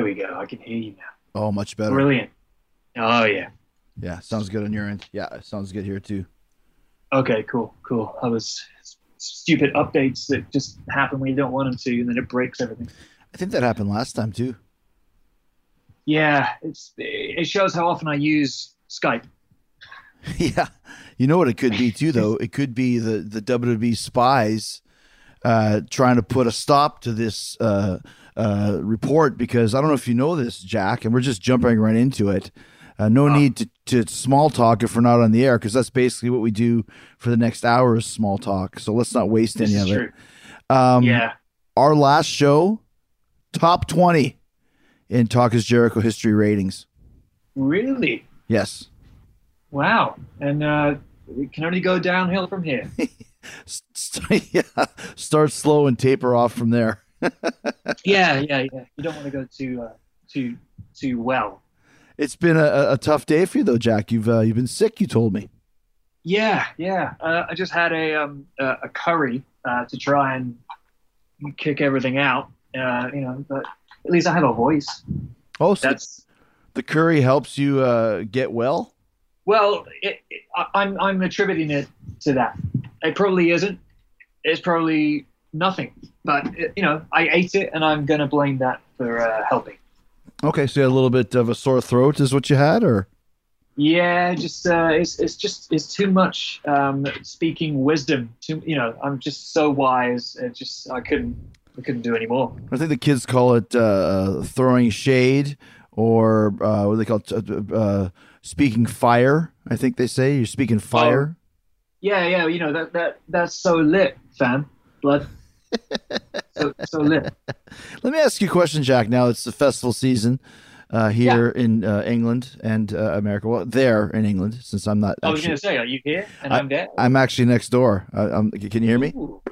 There we go. I can hear you now. Oh, much better. Brilliant. Oh yeah. Yeah, sounds good on your end. Yeah, sounds good here too. Okay, cool, cool. I was stupid updates that just happen when you don't want them to, and then it breaks everything. I think that happened last time too. Yeah, it's it shows how often I use Skype. yeah, you know what it could be too, though. It could be the the WWE spies uh, trying to put a stop to this uh, uh, report because I don't know if you know this, Jack, and we're just jumping right into it. Uh, no Oh. need to, to small talk if we're not on the air because that's basically what we do for the next hour is small talk. So let's not waste This any of true. it. Um, yeah. Our last show, top 20 in Talk is Jericho history ratings. Really? Yes. Wow. And uh, it can only go downhill from here. Yeah. Start slow and taper off from there. Yeah, yeah, yeah. You don't want to go too uh, too too well. It's been a- a, tough day for you though, Jack. You've uh, you've been sick. You told me. Yeah, yeah. Uh, I just had a um a, a curry uh, to try and kick everything out. Uh, you know, but at least I have a voice. Oh, so That's the curry helps you uh, get well. well. It, it, I, I'm I'm attributing it to that. It probably isn't. It's probably nothing. But you know, I ate it, and I'm gonna blame that for uh, helping. Okay, so you had a little bit of a sore throat, is what you had, or Yeah, just uh, it's it's just it's too much um, speaking wisdom. Too you know, I'm just so wise. It just I couldn't I couldn't do any more. I think the kids call it uh, throwing shade, or uh, what do they call it? Uh, uh, speaking fire. I think they say you're speaking fire. Yeah, yeah, you know that that that's so lit, fam. Blood. So so lit. Let me ask you a question, Jack. Now it's the festival season uh, here in uh, England and uh, America. Well, there in England, since I'm not. I was gonna say, are you here and I'm there? I'm actually next door. Um, can you hear me? Ooh.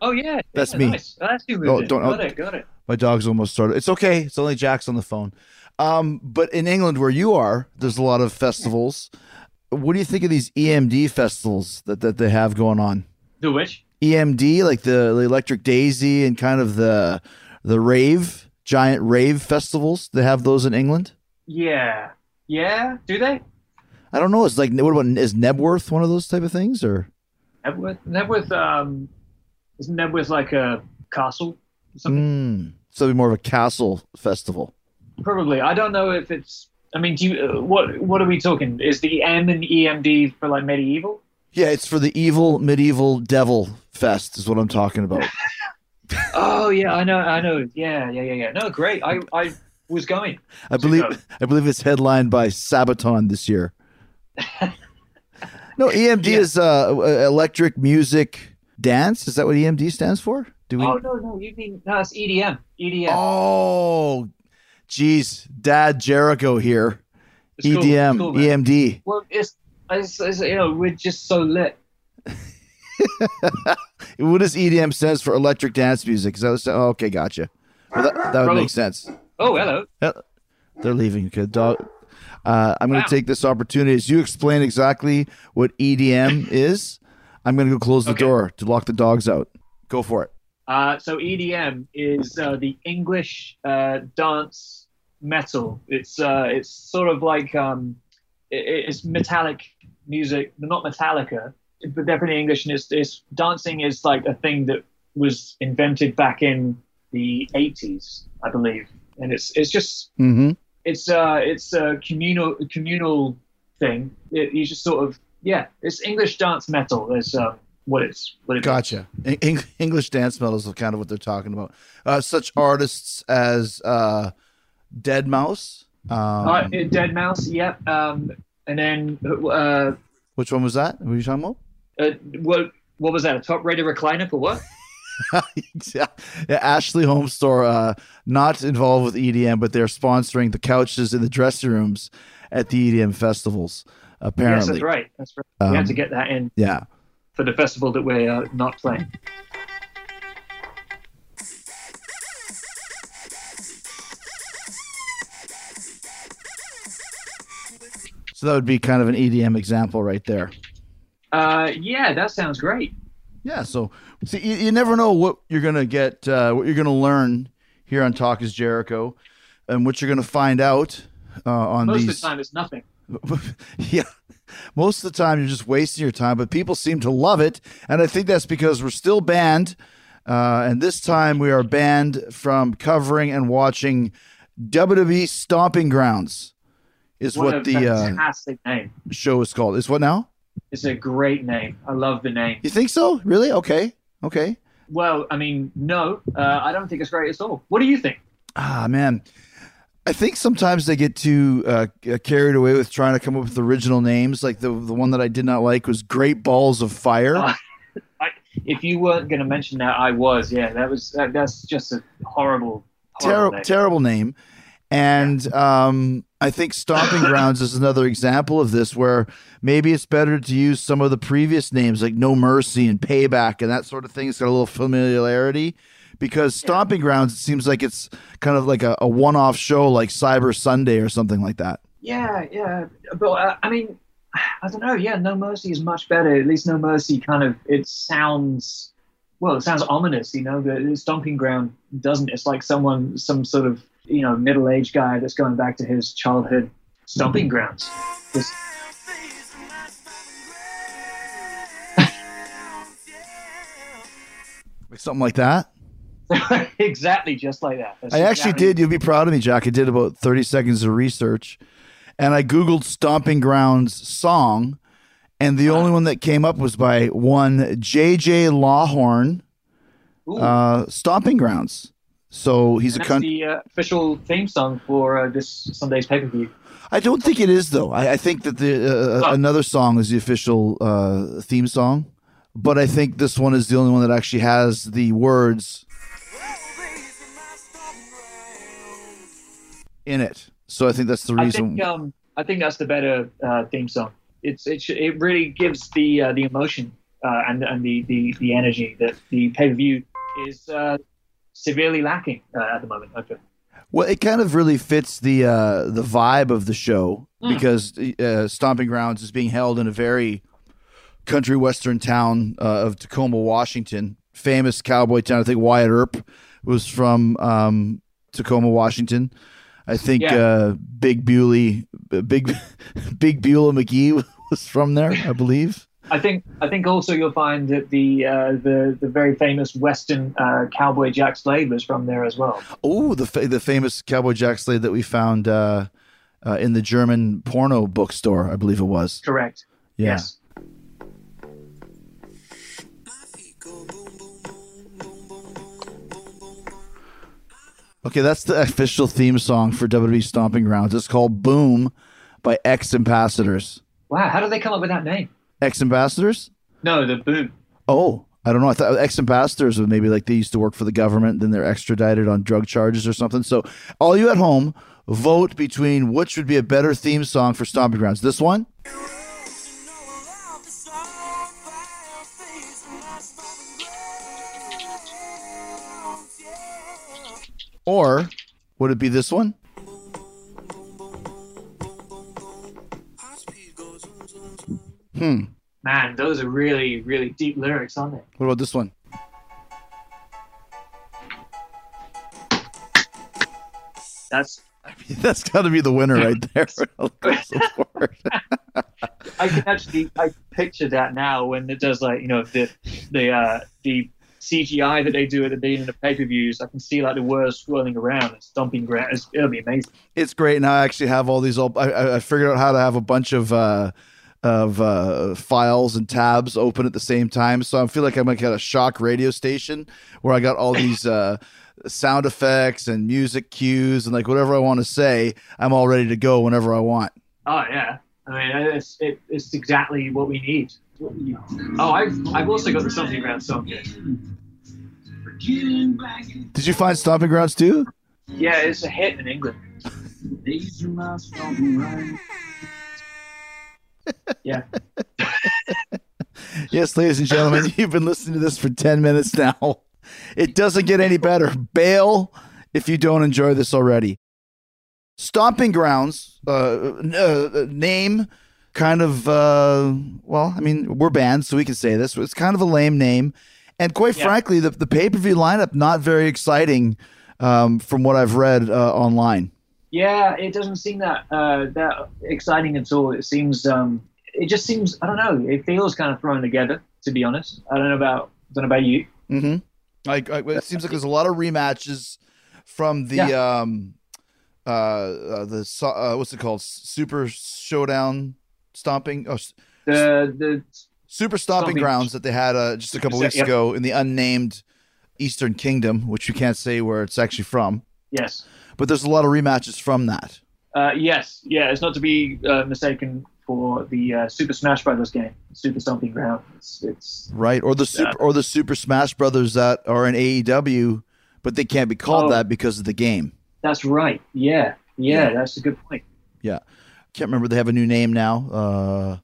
Oh yeah, That's yeah, me. Nice. That's you. Oh, don't- got oh. it, got it. My dog's almost started. It's okay. It's only Jack's on the phone. Um, but in England, where you are, there's a lot of festivals. What do you think of these EMD festivals that, that they have going on? The which? EMD, like the, the Electric Daisy and kind of the the rave, giant rave festivals. They have those in England. Yeah, yeah. Do they? I don't know. It's like what about is Knebworth one of those type of things or? Knebworth, Knebworth, um, isn't Knebworth like a castle? or Something? Mm, so it'd be more of a castle festival. Probably. I don't know if it's. I mean, do you, uh, what what are we talking? Is the M and EMD for like medieval? Yeah, it's for the evil medieval devil fest. Is what I'm talking about. Oh yeah, I know, I know. Yeah, yeah, yeah, yeah. No, great. I I was going. I believe know. I believe it's headlined by Sabaton this year. no, EMD Yeah. is uh, electric music dance. Is that what EMD stands for? Do we? Oh no, no, you mean no? It's E EDM. EDM. Oh, geez, Dad Jericho here. It's EDM, it's cool. EMD. Well, it's, it's, it's you know we're just so lit. What does EDM stands for? Electric dance music. Is that what it stands- oh, okay? Gotcha. Well, that, that would make sense. Oh hello. They're leaving. Okay, dog. Uh, I'm going to Wow. take this opportunity as you explain exactly what EDM is. I'm going to go close the Okay. door to lock the dogs out. Go for it. Uh, so EDM is uh, the English uh, dance metal. It's uh, it's sort of like um, it, it's metallic music, not Metallica, but definitely English. And it's, it's dancing is like a thing that was invented back in the 80s, I believe. And it's it's just Mm-hmm. it's uh it's a communal communal thing. It, you just sort of yeah, it's English dance metal. Is uh, what it's what it. Gotcha. En- Eng- English dance metal is kind of what they're talking about. Uh, such artists as uh, Dead Mouse. Um, Uh, Dead Mouse, yep. Um, and then uh, which one was that? What are you talking about? uh, what what was that? A top rated recliner for what? yeah, yeah, Ashley Home Store, uh, not involved with EDM, but they're sponsoring the couches in the dressing rooms at the EDM festivals. Yes, Apparently, that's right. That's right. we Um, had to get that in yeah. for the festival that we're uh, not playing. So that would be kind of an EDM example right there. Uh, yeah, that sounds great. Yeah. So see, you, you never know what you're gonna get, uh, what you're gonna learn here on Talk is Jericho. And what you're going to find out uh, on Most these. of the time, it's nothing. yeah. Most of the time, you're just wasting your time, but people seem to love it. And I think that's because we're still banned. Uh, and this time, we are banned from covering and watching WWE Stomping Grounds, is what, What, the uh, name. show is called. Is what now? It's a great name. I love the name. You think so? Really? Okay. Okay. Well, I mean, no, uh, I don't think it's great at all. What do you think? Ah, man. I think sometimes they get too uh, carried away with trying to come up with original names. Like the the one that I did not like was Great Balls of Fire. Uh, I, if you weren't going to mention that, I was. Yeah, that was that, that's just a horrible, horrible terrible name. terrible name and um, i think stomping grounds is another example of this where maybe it's better to use some of the previous names like no mercy and payback and that sort of thing it's got a little familiarity because stomping grounds it seems like it's kind of like a, a one-off show like cyber sunday or something like that Yeah, yeah, but uh, I mean, I don't know. Yeah, No Mercy is much better. At least No Mercy kind of it sounds well. It sounds ominous, you know. The Stomping Ground doesn't. It's like someone, some sort of you know middle-aged guy that's going back to his childhood stomping grounds. Just- something like that exactly, just like that. That's i actually exactly- did you'll be proud of me jack i did about 30 seconds of research and i googled stomping grounds song and the only one that came up was by one jj lawhon uh, stomping grounds. So he's a that's con- the uh, official theme song for uh, this Sunday's pay-per-view. I don't think it is though. I, I think that the uh, Oh. another song is the official uh, theme song, but I think this one is the only one that actually has the words in it. So I think that's the I reason. think um, I think that's the better uh, theme song. It's it, it really gives the uh, the emotion uh, and and the, the, the energy that the pay per view is uh, severely lacking uh, at the moment. I feel. Well, it kind of really fits the uh, the vibe of the show Mm. because uh, Stomping Grounds is being held in a very country western town uh, of Tacoma, Washington. Famous cowboy town. I think Wyatt Earp was from um, Tacoma, Washington. I think Yeah. uh, Big Bewley, Big Big Beulah McGee was from there. I believe. I think I think also you'll find that the uh, the the very famous Western uh, cowboy Jack Slade was from there as well. Oh, the fa- the famous cowboy Jack Slade that we found uh, uh, in the German porno bookstore. I believe it was. Correct. Yeah. Yes. Okay, that's the official theme song for WWE Stomping Grounds. It's called Boom by X Ambassadors. Wow. How did they come up with that name? X Ambassadors? No, the boom. Oh, I don't know. I thought ex ambassadors were maybe like they used to work for the government, then they're extradited on drug charges or something. So, all you at home, vote between which would be a better theme song for Stomping Grounds. This one? Or would it be this one? Hmm. Man, those are really really deep lyrics, aren't they? What about this one? That's That's got to be the winner right there. I can actually I picture that now when it does like you know the the uh, the CGI that they do at the beginning of the pay per views. I can see like the words swirling around and stomping ground. It's, it'll be amazing. it's great. Now I actually have all these. All I- I, I figured out how to have a bunch of uh, of uh, files and tabs open at the same time. So I feel like I'm like at a shock radio station where I got all these uh, sound effects and music cues and like whatever I want to say. I'm all ready to go whenever I want. Oh yeah, I mean it's it, it's exactly what we need. Oh, I've I've also got the stomping ground song here. Did you find Stomping Grounds too? Yeah, it's a hit in England. Yeah. Yes, ladies and gentlemen, you've been listening to this for 10 minutes now. It doesn't get any better. Bail if you don't enjoy this already. Stomping Grounds, uh, uh, name, kind of, uh, well, I mean, we're banned, so we can say this. It's kind of a lame name. And quite Yeah. frankly, the, the pay per view lineup, not very exciting um, from what I've read uh, online. Yeah, it doesn't seem that uh, that exciting at all. It seems um, it just seems I don't know. It feels kind of thrown together. To be honest, I don't know about don't know about you. Mm-hmm. Like, it seems like there's a lot of rematches from the Yeah. um, uh, uh, the uh, what's it called? Super Showdown stomping. Oh, The the Super Stomping Stomping- Grounds that they had uh, just a couple weeks ago in the unnamed Eastern Kingdom, which we can't say where it's actually from. yes. But there's a lot of rematches from that. Uh, yes, yeah, it's not to be uh, mistaken for the uh, Super Smash Brothers game, Super Stomping Ground. It's, it's right? Or the super or the Super Smash Brothers that are in AEW, but they can't be called Oh. that because of the game. that's right. Yeah, yeah, Yeah. that's a good point. Yeah, can't remember. They have a new name now. Uh,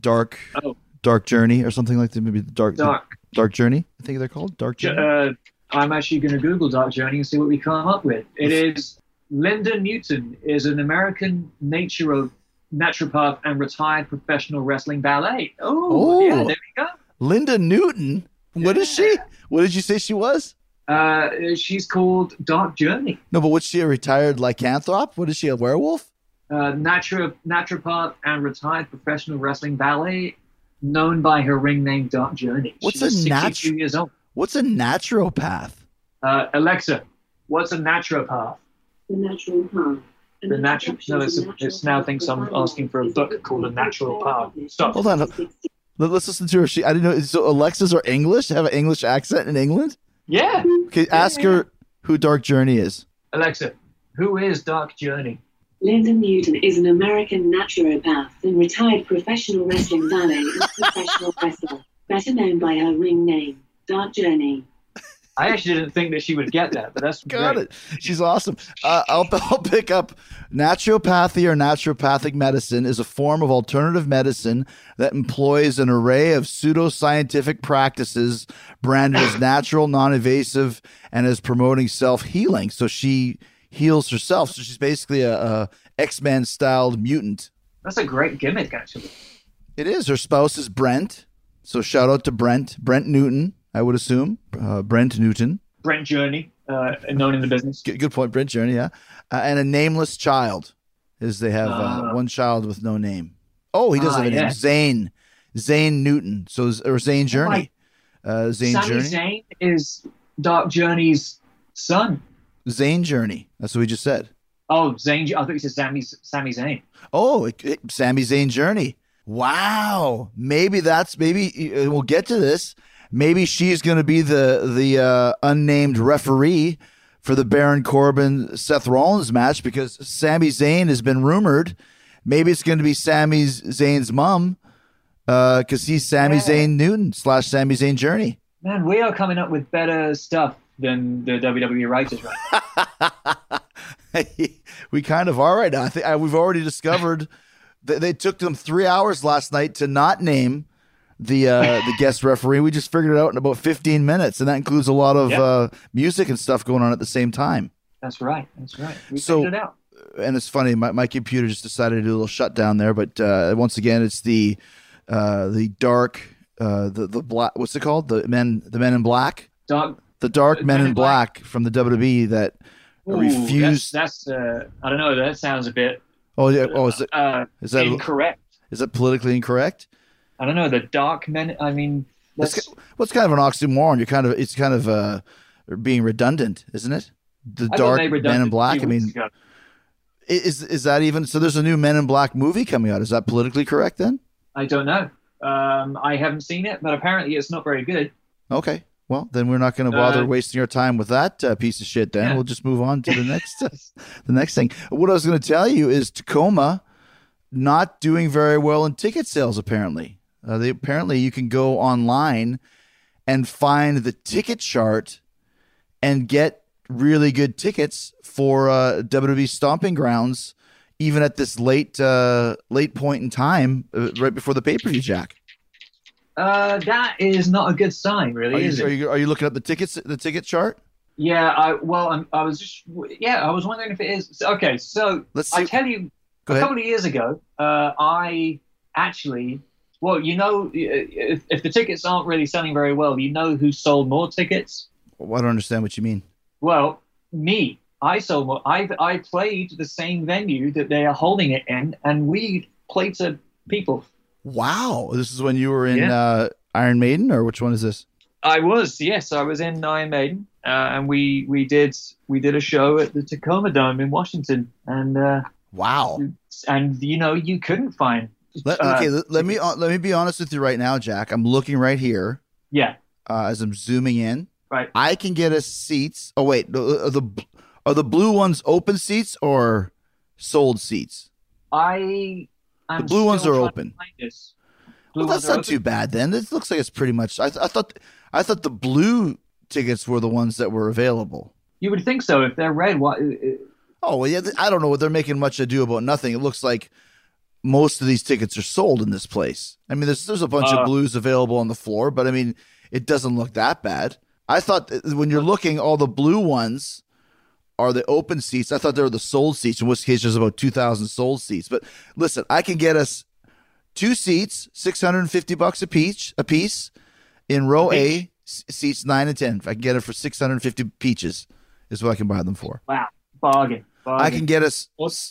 Dark Oh. Dark Journey or something like that. Maybe the Dark Dark. Dark Journey. I think they're called Dark Journey. I'm actually going to Google Dark Journey and see what we come up with. It is Linda Newton is an American naturo naturopath and retired professional wrestling valet. Oh, yeah, there we go. Linda Newton. What is she? What did you say she was? Uh, she's called Dark Journey. No, but was she a retired lycanthrope? What is she? A werewolf? uh, naturo- naturopath and retired professional wrestling valet, known by her ring name Dark Journey. What's She's a natu- years old. What's a naturopath? Uh, Alexa, what's a naturopath? The natural path. The natural. No, to it's, natural it's now thinks I'm asking for a book book called A called Natural Path. Path. Stop. Hold on. Let- Let's listen to her. She. I didn't know. So Alexas are English. Have an English accent in England. Yeah, Okay, ask yeah. her who Dark Journey is. Alexa, who is Dark Journey? Linda Newton is an American naturopath and retired professional wrestling valet and professional wrestler, better known by her ring name, Dark Journey. I actually didn't think that she would get that, but that's Got great. it. She's awesome. Uh, I'll, I'll pick up naturopathy or naturopathic medicine is a form of alternative medicine that employs an array of pseudoscientific practices branded as natural, non-invasive, and as promoting self-healing. So she heals herself. So she's basically a, a X-Men styled mutant. That's a great gimmick, actually. It is. Her spouse is Brent. So shout out to Brent. Brent Newton, I would assume. Uh, Brent Newton. Brent Journey, uh, known in the business. Good, good point, Brent Journey. Yeah, uh, and a nameless child, is they have uh, Ah. one child with no name. Oh, he does Ah, have a name. Zane, Zane Newton. So or Zane Journey, uh, Zane Sami Journey, Zayn is Dark Journey's son. Zane Journey. That's what we just said. Oh, Zane. I thought you said Sami, Sami Zane. Oh, it, it, Sami Zayn Journey. Wow, maybe that's maybe uh, we'll get to this. Maybe she's going to be the the uh, unnamed referee for the Baron Corbin Seth Rollins match because Sami Zayn has been rumored. Maybe it's going to be Sami Zayn's mom because he's Sami Yeah. Zayn Newton slash Sami Zayn Journey. Man, we are coming up with better stuff than the WWE writers, right? we kind of are right now. I think I, we've already discovered that they took them three hours last night to not name the uh, the guest referee. We just figured it out in about fifteen minutes, and that includes a lot of Yep. uh, music and stuff going on at the same time. That's right. That's right. We So- figured it out. And it's funny, my, my computer just decided to do a little shutdown there. But uh, once again, it's the uh, the dark uh, the the black. What's it called? The men the men in black. Dark. The dark Uh, men, Men in in black. from the WWE that Ooh, refused. That's, that's uh, I don't know. That sounds a bit oh yeah. Oh, is it uh, is that incorrect. is that politically incorrect? I don't know. The dark men. I mean, That's, ki- well, kind of an oxymoron. You're kind of it's kind of uh, being redundant, isn't it? The I dark Men in Black. I mean, ago. is is that even so? There's a new Men in Black movie coming out. Is that politically correct then? I don't know. Um, I haven't seen it, but apparently it's not very good. Okay. Well, then we're not going to bother Uh, wasting our time with that uh, piece of shit. Then Yeah. we'll just move on to the next the next thing. What I was going to tell you is Tacoma not doing very well in ticket sales. Apparently, uh, they apparently you can go online and find the ticket chart and get really good tickets for uh, WWE Stomping Grounds, even at this late uh, late point in time, uh, right before the pay per view. Jack, Uh, that is not a good sign, really, are is you, it? are you are you looking up the tickets the ticket chart? Yeah. I well, I'm, I was just yeah. I was wondering if it is. So, okay, so Let's I tell you, Go a ahead. couple of years ago, uh, I actually, well, you know, if, if the tickets aren't really selling very well, you know who sold more tickets? Well, I don't understand what you mean. Well, me. I sold. more- I I played the same venue that they are holding it in, and we played to people. Wow. This is when you were in Yeah. uh, Iron Maiden, or which one is this? I was yes, I was in Iron Maiden, uh, and we we did we did a show at the Tacoma Dome in Washington, and uh, Wow. and you know you couldn't find. Let, uh, okay, let, let me uh, let me be honest with you right now, Jack. I'm looking right here Yeah, uh, as I'm zooming in. Right. I can get us seats. Oh wait, are the are the blue ones open seats or sold seats? I. I'm The blue ones are open. Blue Well, that's not open. too bad then. This looks like it's pretty much. I, I thought I thought the blue tickets were the ones that were available. You would think so if they're red. What? uh, Oh well, yeah. I don't know. What they're making much ado about nothing. It looks like most of these tickets are sold in this place. I mean, there's there's a bunch Uh. of blues available on the floor, but I mean, it doesn't look that bad. I thought when you're looking, all the blue ones are the open seats. I thought they were the sold seats. In which case, there's about two thousand sold seats. But listen, I can get us two seats, six hundred and fifty bucks a piece. A piece in row A seats nine and ten. If I can get it for six hundred and fifty peaches, is what I can buy them for. wow, bargain. bargain. I can get us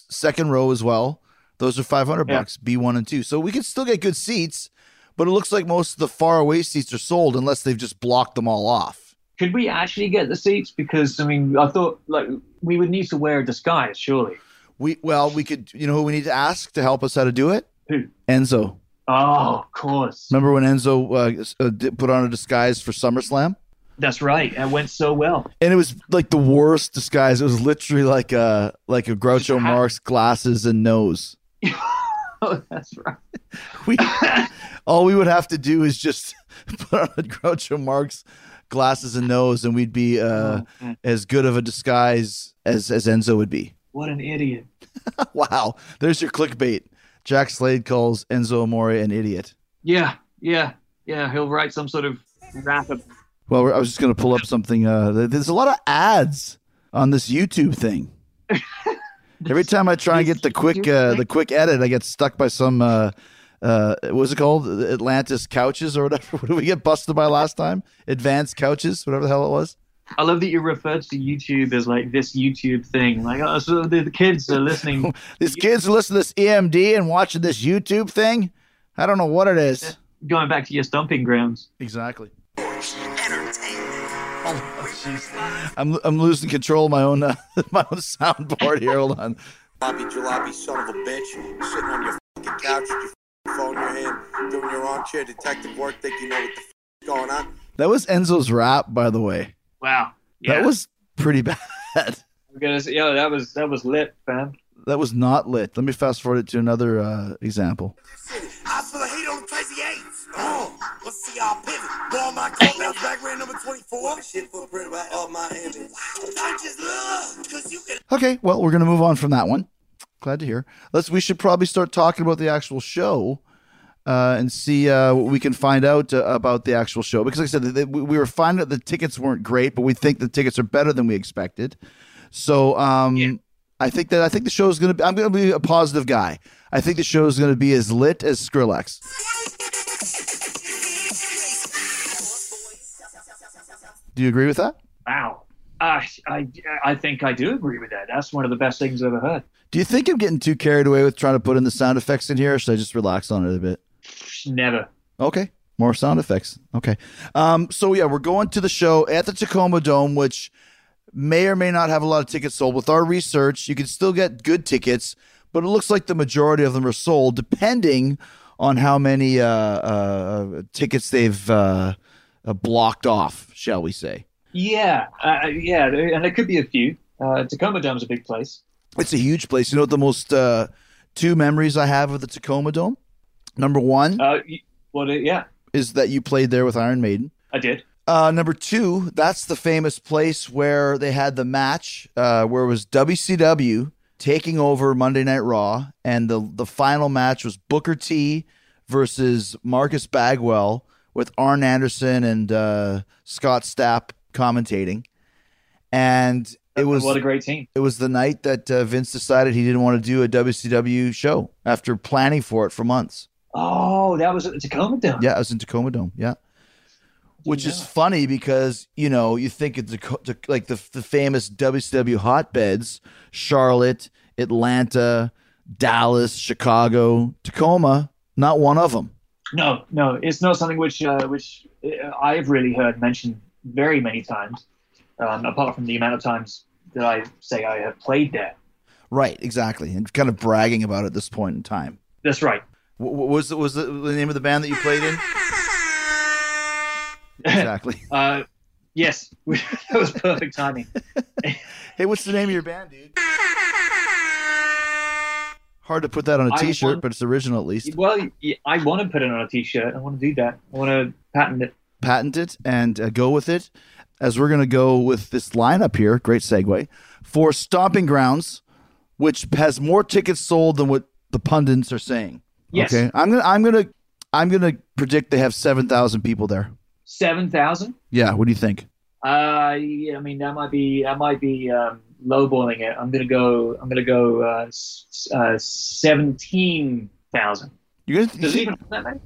second row as well. Those are 500 Yeah. bucks, B1 and 2. So we can still get good seats, but it looks like most of the far away seats are sold unless they've just blocked them all off. Could we actually get the seats? Because I mean, I thought like we would need to wear a disguise, surely. We well, we could, you know who we need to ask to help us how to do it? Who? Enzo. Oh, of course. Remember when Enzo uh, uh, put on a disguise for SummerSlam? That's right. It went so well. And it was like the worst disguise. It was literally like a like a Groucho. Marx glasses and nose. oh, that's right. We all we would have to do is just put on a Groucho Marx glasses and nose, and we'd be uh, Oh, as good of a disguise as as Enzo would be. what an idiot. wow, there's your clickbait. Jack Slade calls Enzo Amore an idiot. Yeah, yeah, yeah. He'll write some sort of rap. Well, I was just going to pull up something. Uh, there's a lot of ads on this YouTube thing. Every time I try and get the quick uh, the quick edit, I get stuck by some uh, uh, what was it called? Atlantis couches or whatever. What did we get busted by last time? Advanced couches, whatever the hell it was. I love that you referred to YouTube as like this YouTube thing. Like, oh, so the, the kids are listening. These kids are listening to this EMD and watching this YouTube thing. I don't know what it is. going back to your stomping grounds. Exactly. I'm I'm losing control of my own uh, my own soundboard here. Hold on. Jalopy, jalopy, son of a bitch, sitting on your fucking couch with your f***ing phone in your hand, doing your armchair detective work, think you know what the f- is going on. That was Enzo's rap, by the way. Wow. Yeah. That was pretty bad. I'm gonna say, yeah, that was that was lit, man. That was not lit. Let me fast forward it to another uh, example. I let's see y'all pivot. Ball my coat, bounce back, ran number 24. Shit footprint right up my image. I just love, cause you can Okay, well, we're gonna move on from that one. Glad to hear. Let's. We should probably start talking about the actual show, uh, and see uh, what we can find out uh, about the actual show. Because, like I said, the, the- we we were finding that the tickets weren't great, but we think the tickets are better than we expected. So, um, Yeah. I think that I think the show is gonna. be I'm gonna be a positive guy. I think the show is gonna be as lit as Skrillex. Do you agree with that? Wow. I, I I think I do agree with that. That's one of the best things I've ever heard. Do you think I'm getting too carried away with trying to put in the sound effects in here, or should I just relax on it a bit? Never. Okay. More sound effects. Okay. Um, so yeah, we're going to the show at the Tacoma Dome, which may or may not have a lot of tickets sold. With our research, you can still get good tickets, but it looks like the majority of them are sold, depending on how many uh, uh, tickets they've uh, uh, blocked off, shall we say. Yeah, uh, yeah, and there could be a few. Uh, Tacoma Dome's a big place. It's a huge place. You know what the most uh, two memories I have of the Tacoma Dome? Number one Uh, y- well, uh, yeah, is that you played there with Iron Maiden. I did. Uh, number two, that's the famous place where they had the match, uh, where it was WCW taking over Monday Night Raw, and the the final match was Booker T versus Marcus Bagwell with Arn Anderson and uh, Scott Stapp commentating, and it was what a great team. it was the night that uh, Vince decided he didn't want to do a WCW show after planning for it for months. Oh, that was at Tacoma Dome. Yeah, it was in Tacoma Dome. Yeah. which is funny because you know you think it's like the the famous WCW hotbeds, Charlotte, Atlanta, Dallas, Chicago, Tacoma. Not one of them. No, no, it's not something which uh, which uh, I've really heard mentioned very many times. Um, apart from the amount of times that I say I have played there. Right, exactly, and kind of bragging about it at this point in time. That's right. What was the, was the, the name of the band that you played in? Exactly. uh, yes, that was perfect timing. hey, what's the name of your band, dude? Hard to put that on a T-shirt, want- but it's original at least. Well, I want to put it on a T-shirt. I want to do that. I want to patent it. patent it and uh, go with it as we're going to go with this lineup here great segue for stomping grounds which has more tickets sold than what the pundits are saying Yes, okay i'm gonna i'm gonna i'm gonna predict they have 7000 people there seven thousand. yeah what do you think Uh, yeah, I mean that might be that might be um, lowballing it. I'm gonna go. I'm gonna go uh, uh, seventeen thousand. you, Does it think, even that many?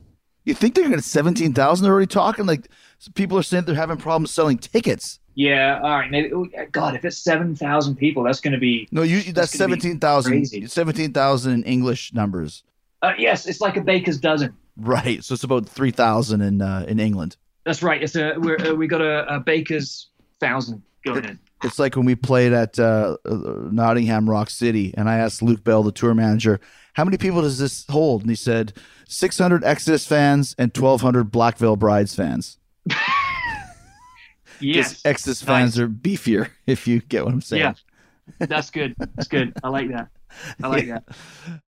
you think they're gonna 17000 they're already talking like people are saying they're having problems selling tickets Yeah. All right. Maybe. oh, God, if it's seven thousand people, that's gonna be. no you that's, be 17000 crazy. 17000 in english numbers Uh, yes, it's like a baker's dozen. right so it's about 3000 in uh, in england That's right. It's a we're, uh, we got a, a baker's thousand going in. It's like when we played at uh, Nottingham Rock City, and I asked Luke Bell, the tour manager, how many people does this hold? And he said 600 Exodus fans and 1,200 Black Veil Brides fans. Yes, Exodus Nice. fans are beefier, if you get what I'm saying. Yeah. that's good. That's good. I like that. I like that.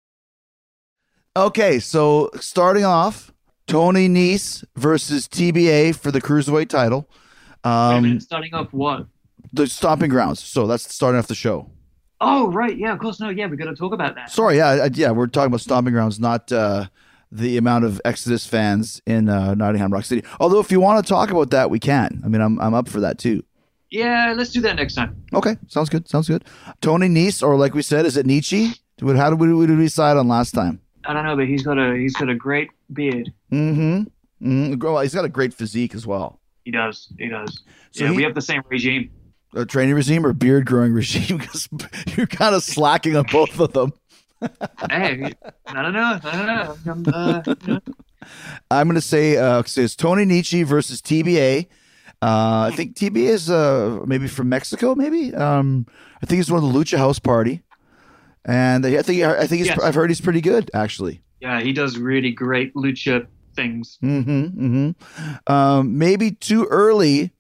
Okay, so starting off, Tony Nese versus TBA for the Cruiserweight title. Um, minute, starting off what? The stomping grounds. So that's starting off the show. Oh right, yeah, of course. No, yeah, we got to talk about that. Sorry, yeah, I, yeah, we're talking about stomping grounds, not uh, the amount of Exodus fans in uh, Nottingham Rock City. Although, if you want to talk about that, we can. I mean, I'm I'm up for that too. Yeah, let's do that next time. Okay, sounds good. Sounds good. Tony Nice, or like we said, is it Nietzsche? How did we, we decide on last time? I don't know, but he's got a he's got a great beard. Mm-hmm. mm-hmm. Well, he's got a great physique as well. He does. He does. So yeah, he- we have the same regime. A training regime or beard growing regime? Because you're kind of slacking on both of them. hey, I don't know. I don't know. I'm, uh, you know. I'm going to say uh, it's Tony Nietzsche versus TBA. Uh, I think TBA is uh, maybe from Mexico. Maybe um, I think he's one of the Lucha House Party, and I think I think he's Yes. I've heard he's pretty good actually. Yeah, he does really great lucha things. Mm-hmm, mm-hmm. Um, maybe too early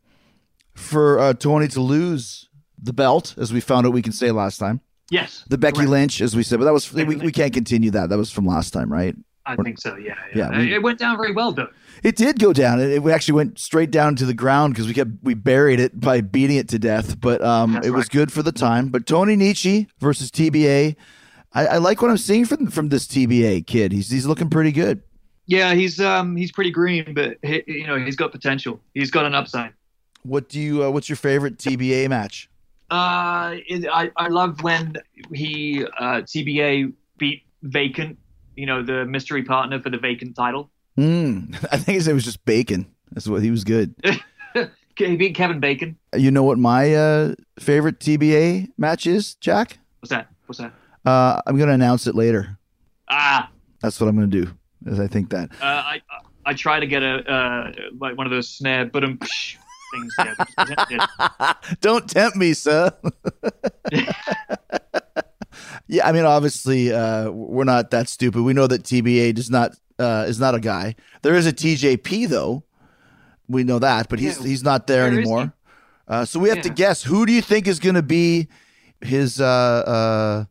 for uh, Tony to lose the belt, as we found out we can say last time. Yes, The Becky correct. Lynch, as we said, but that was we, we can't continue that. That was from last time, right? I think so. Yeah, Yeah, yeah. we- it went down very well though. It did go down. It, it actually went straight down to the ground because we kept we buried it by beating it to death. But um, That's it was good for the time. But Tony Nietzsche versus TBA, I, I like what I'm seeing from from this TBA kid. He's he's looking pretty good. Yeah, he's um he's pretty green, but he, you know he's got potential. He's got an upside. What do you? Uh, what's your favorite TBA match? Uh, it, I I loved when he uh TBA beat Vacant. You know the mystery partner for the Vacant title. Hmm. I think his name was just Bacon. That's what he was good. He beat Kevin Bacon. You know what my uh, favorite TBA match is, Jack? What's that? What's that? Uh, I'm gonna announce it later. Ah, That's what I'm gonna do. Is I think that. uh, I I try to get a uh like one of those snare but um things. Yeah, Don't tempt me, sir. yeah, I mean, obviously, uh, we're not that stupid. We know that TBA does not uh, is not a guy. There is a TJP though. We know that, but he's Yeah. he's not there, There anymore. Uh, so we have to guess who do you think is going to be his uh, uh,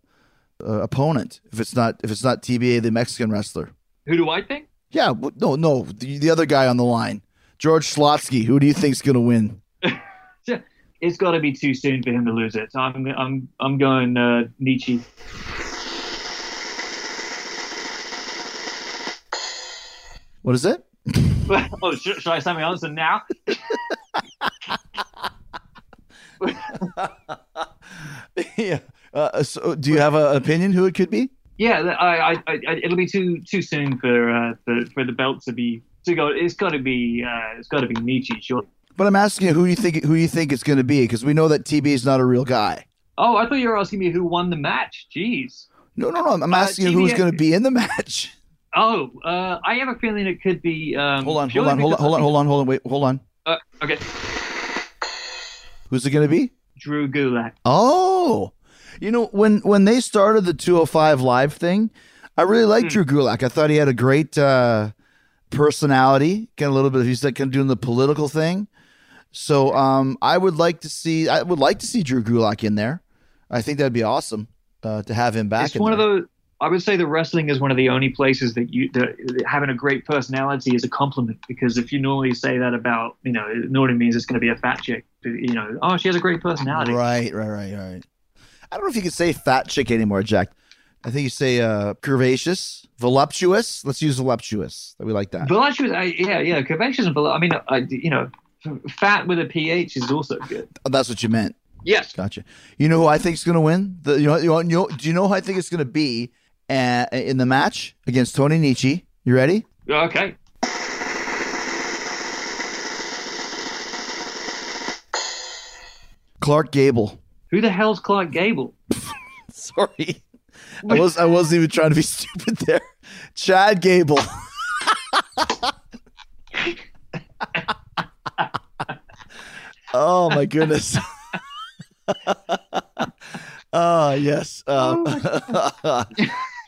uh, opponent if it's not if it's not TBA, the Mexican wrestler. Who do I think? Yeah, no, no, the, the other guy on the line, George Schlotsky. Who do you think's going to win? It's got to be too soon for him to lose it. So I'm I'm I'm going uh, Nietzsche. What is it? oh, should, should I say my answer now? yeah. Uh, so, do you have an opinion who it could be? Yeah, I, I, I, it'll be too too soon for uh, for, for the belt to be to go. It's got to be. Uh, it's got to be Nietzsche, sure. But I'm asking you who you think who you think it's going to be because we know that TB is not a real guy. Oh, I thought you were asking me who won the match. Jeez. No, no, no. I'm Uh, asking you who's going to be in the match. Oh, uh, I have a feeling it could be. Um, Hold on, hold on, hold on, hold on, hold on, hold on. Wait, hold on. Uh, okay, Who's it going to be? Drew Gulak. Oh, you know when when they started the 205 live thing, I really liked Hmm. Drew Gulak. I thought he had a great uh, personality, kind of a little bit. He's like kind of doing the political thing. So um, I would like to see. I would like to see Drew Gulak in there. I think that'd be awesome uh, to have him back. It's one there. of those. I would say the wrestling is one of the only places that you that that having a great personality is a compliment because if you normally say that about you know it normally means it's going to be a fat chick you know oh she has a great personality Right, right, right, right. I don't know if you can say fat chick anymore, Jack. I think you say uh, curvaceous, voluptuous. Let's use voluptuous. We like that. voluptuous I, yeah yeah curvaceous and volu- I mean I, you know fat with a ph is also good Oh, that's what you meant. yes Gotcha. You know who I think is going to win? The you know, you know you know do you know who I think it's going to be uh, in the match against Tony Nietzsche? You ready? okay Clark Gable. who the hell's Clark Gable Sorry, I was I wasn't even trying to be stupid there. Chad Gable. oh my goodness. oh yes. Um,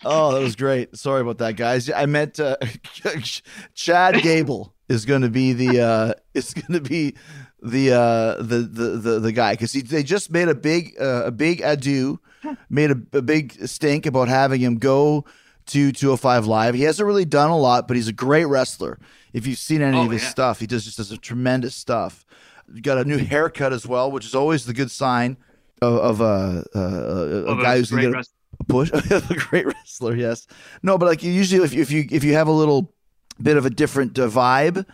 oh, that was great. Sorry about that, guys. I meant uh, Chad Gable is going to be the uh, is going to be the uh, the the the, the guy because they just made a big uh, a big ado, made a, a big stink about having him go to 205 Live. He hasn't really done a lot, but he's a great wrestler. If you've seen any Oh, of his yeah. stuff, he does just does a tremendous stuff. Got a new haircut as well, which is always the good sign of, of a, a, a, Of a guy who's gonna get a, push. a great wrestler, yes. No, but like usually, if you, if you if you have a little bit of a different uh, vibe,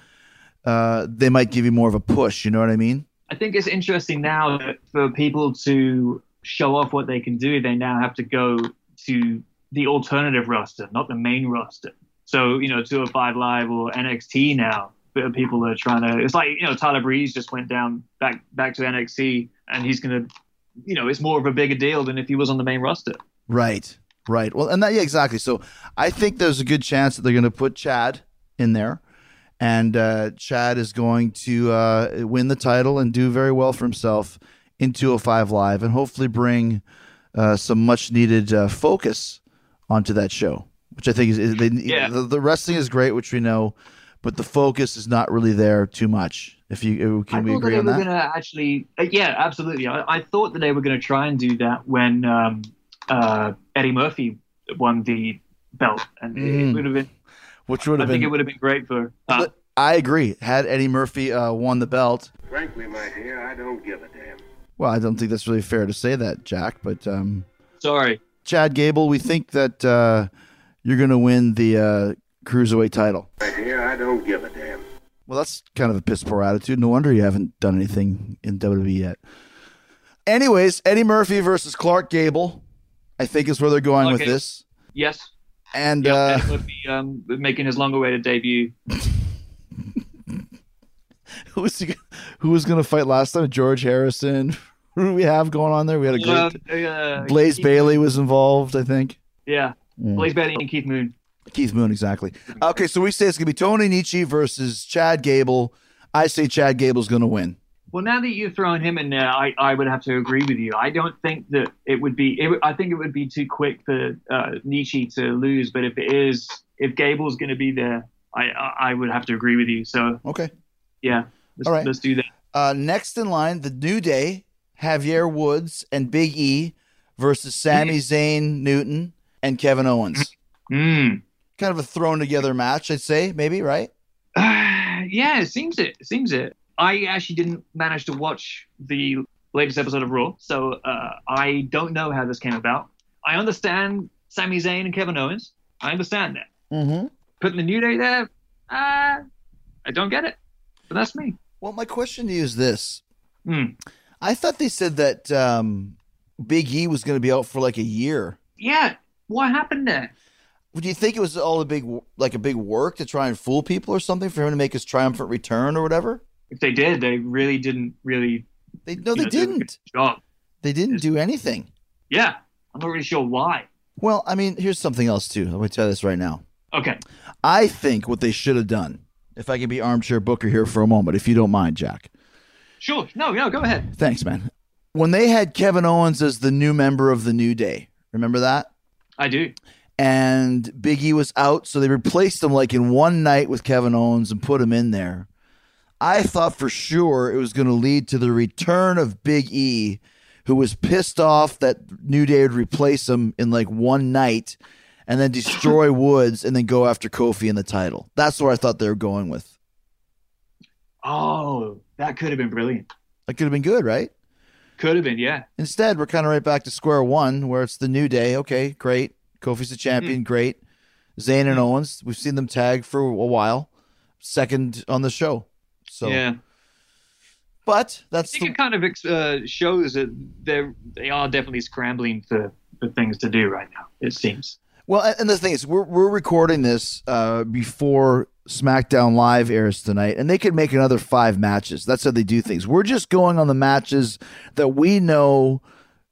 uh, they might give you more of a push. You know what I mean? I think it's interesting now that for people to show off what they can do, they now have to go to the alternative roster, not the main roster. So, you know, 205 Live or NXT now, people are trying to, it's like, you know, Tyler Breeze just went down back, back to NXT and he's going to, you know, it's more of a bigger deal than if he was on the main roster. Right, right. Well, and that yeah, exactly. So I think there's a good chance that they're going to put Chad in there, and uh, Chad is going to uh, win the title and do very well for himself in 205 Live, and hopefully bring uh, some much needed uh, focus onto that show, which I think is, is they, Yeah. the, the wrestling is great, which we know, but the focus is not really there too much. If you can I we thought agree that on they were that? going to actually, uh, yeah, absolutely. I, I thought that they were going to try and do that when um, uh, Eddie Murphy won the belt, and Mm. it would have been. Which would have I have think it would have been great for. Uh, I agree. Had Eddie Murphy uh, won the belt, Frankly, my dear, I don't give a damn. Well, I don't think that's really fair to say that, Jack. But um, sorry. Chad Gable, we think that uh, you're going to win the uh, cruiserweight title. My dear, I don't give a damn. Well, that's kind of a piss poor attitude. No wonder you haven't done anything in WWE yet. Anyways, Eddie Murphy versus Clark Gable, I think is where they're going with this. Yes. And Yeah, uh, Eddie Murphy um, making his long awaited debut. who was he, who was going to fight last time? George Harrison. Who do we have going on there? We had a great Um, uh, Blaze Keith- Bayley was involved, I think. Yeah, Mm. Blaze Bayley and Keith Moon. Keith Moon, exactly. Okay, so we say it's gonna be Tony Nietzsche versus Chad Gable. I say Chad Gable's gonna win. Well, now that you've thrown him in there, I, I would have to agree with you. I don't think that it would be. It, I think it would be too quick for uh, Nietzsche to lose. But if it is, if Gable's going to be there, I, I I would have to agree with you. So Okay. yeah, let's, All right. let's do that. Uh, next in line, the New Day, Javier Woods and Big E versus Sami Zayn, Newton, and Kevin Owens. Mm. Kind of a thrown together match, I'd say, maybe, right? yeah, it seems it. It seems it. I actually didn't manage to watch the latest episode of Raw, so uh, I don't know how this came about. I understand Sami Zayn and Kevin Owens. I understand that. Mm-hmm. Putting the New Day there, uh, I don't get it. But that's me. Well, my question to you is this: Hmm. I thought they said that um, Big E was going to be out for like a year. Yeah, what happened there? Would you think it was all a big like a big work to try and fool people or something for him to make his triumphant return or whatever? If they did, they really didn't really. They no, they know, do didn't. Job. They didn't do anything. Yeah, I'm not really sure why. Well, I mean, here's something else too. Let me tell you this right now. Okay. I think what they should have done, if I can be armchair booker here for a moment, if you don't mind, Jack. Sure. No, no, go ahead. Thanks, man. When they had Kevin Owens as the new member of the New Day, remember that? I do. And Big E was out, so they replaced him like in one night with Kevin Owens and put him in there. I thought for sure it was going to lead to the return of Big E, who was pissed off that New Day would replace him in like one night and then destroy Woods and then go after Kofi in the title. That's where I thought they were going with. Oh, that could have been brilliant. That could have been good, right? Could have been, yeah. Instead, we're kind of right back to square one, where it's the new day. Okay, great. Kofi's the champion. Great. Zayn and Owens, we've seen them tag for a while. Second on the show. So, yeah. but that's I think the, it kind of uh, shows that they're they are definitely scrambling for, for things to do right now. It seems. well. and- And the thing is, we're we're recording this uh, before SmackDown Live airs tonight, and they could make another five matches. That's how they do things. We're just going on the matches that we know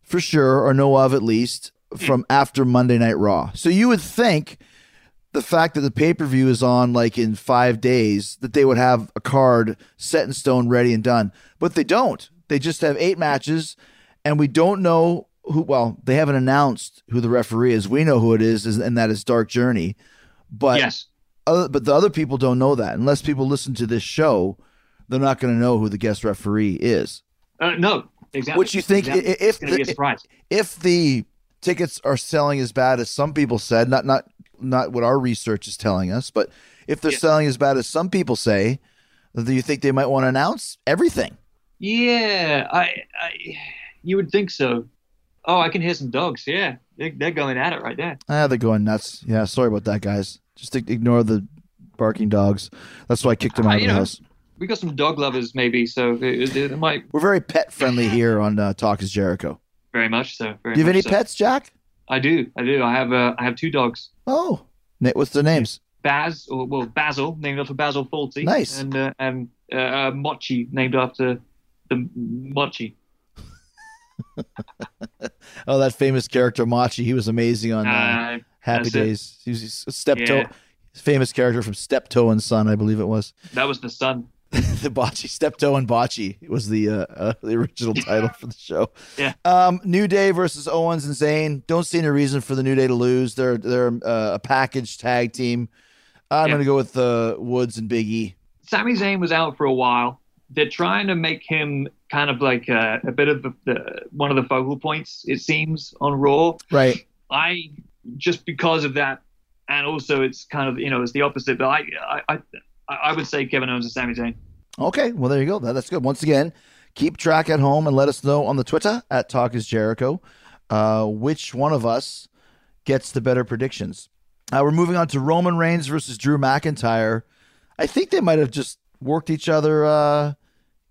for sure or know of at least from after Monday Night Raw. So you would think the fact that the pay per view is on like in five days that they would have a card set in stone, ready and done, but they don't. They just have eight matches, and we don't know who. Well, they haven't announced who the referee is. We know who it is, and that is Dark Journey. But yes. Other, but the other people don't know that unless people listen to this show. They're not going to know who the guest referee is. Uh, no. Exactly. Which you think Exactly. if it's going be a the- if the tickets are selling as bad as some people said, not not not what our research is telling us, but if they're Yeah. selling as bad as some people say, do you think they might want to announce everything? Yeah, I, I, you would think so. Oh, I can hear some dogs. Yeah, they, they're going at it right there. Ah, they're going nuts. Yeah, sorry about that, guys. Just ignore the barking dogs. That's why I kicked them Uh, out of you the know, house. We got some dog lovers, maybe. So it, it, might We're very pet friendly here on uh, Talk is Jericho. very much so. Very Do you have any so. pets, Jack? I do. I do. I have. Uh, I have two dogs. Oh, what's their names? Baz, or well, Basil, named after Basil Fawlty. Nice. And uh, and uh, uh, Mochi, named after the Mochi. Oh, that famous character Machi. He was amazing on uh, Uh, Happy it. Days. He was a Steptoe, Yeah. famous character from Steptoe and Son, I believe it was. that was the son. the Bocce, Steptoe and Bocce was the uh, uh, the original title for the show. Yeah. Um, New Day versus Owens and Zayn. Don't see any reason for the New Day to lose. They're they're uh, a package tag team. I'm Yeah. gonna go with uh, Woods and Big E. Sami Zayn was out for a while. They're trying to make him kind of like a, a bit of the, the one of the focal points. It seems on Raw. Right. I just because of that, and also it's kind of you know it's the opposite. But I I I, I would say Kevin Owens and Sami Zayn. Okay. Well, there you go. That, that's good. Once again, keep track at home and let us know on the Twitter at Talk is Jericho uh, which one of us gets the better predictions. Uh, we're moving on to Roman Reigns versus Drew McIntyre. I think they might have just worked each other uh,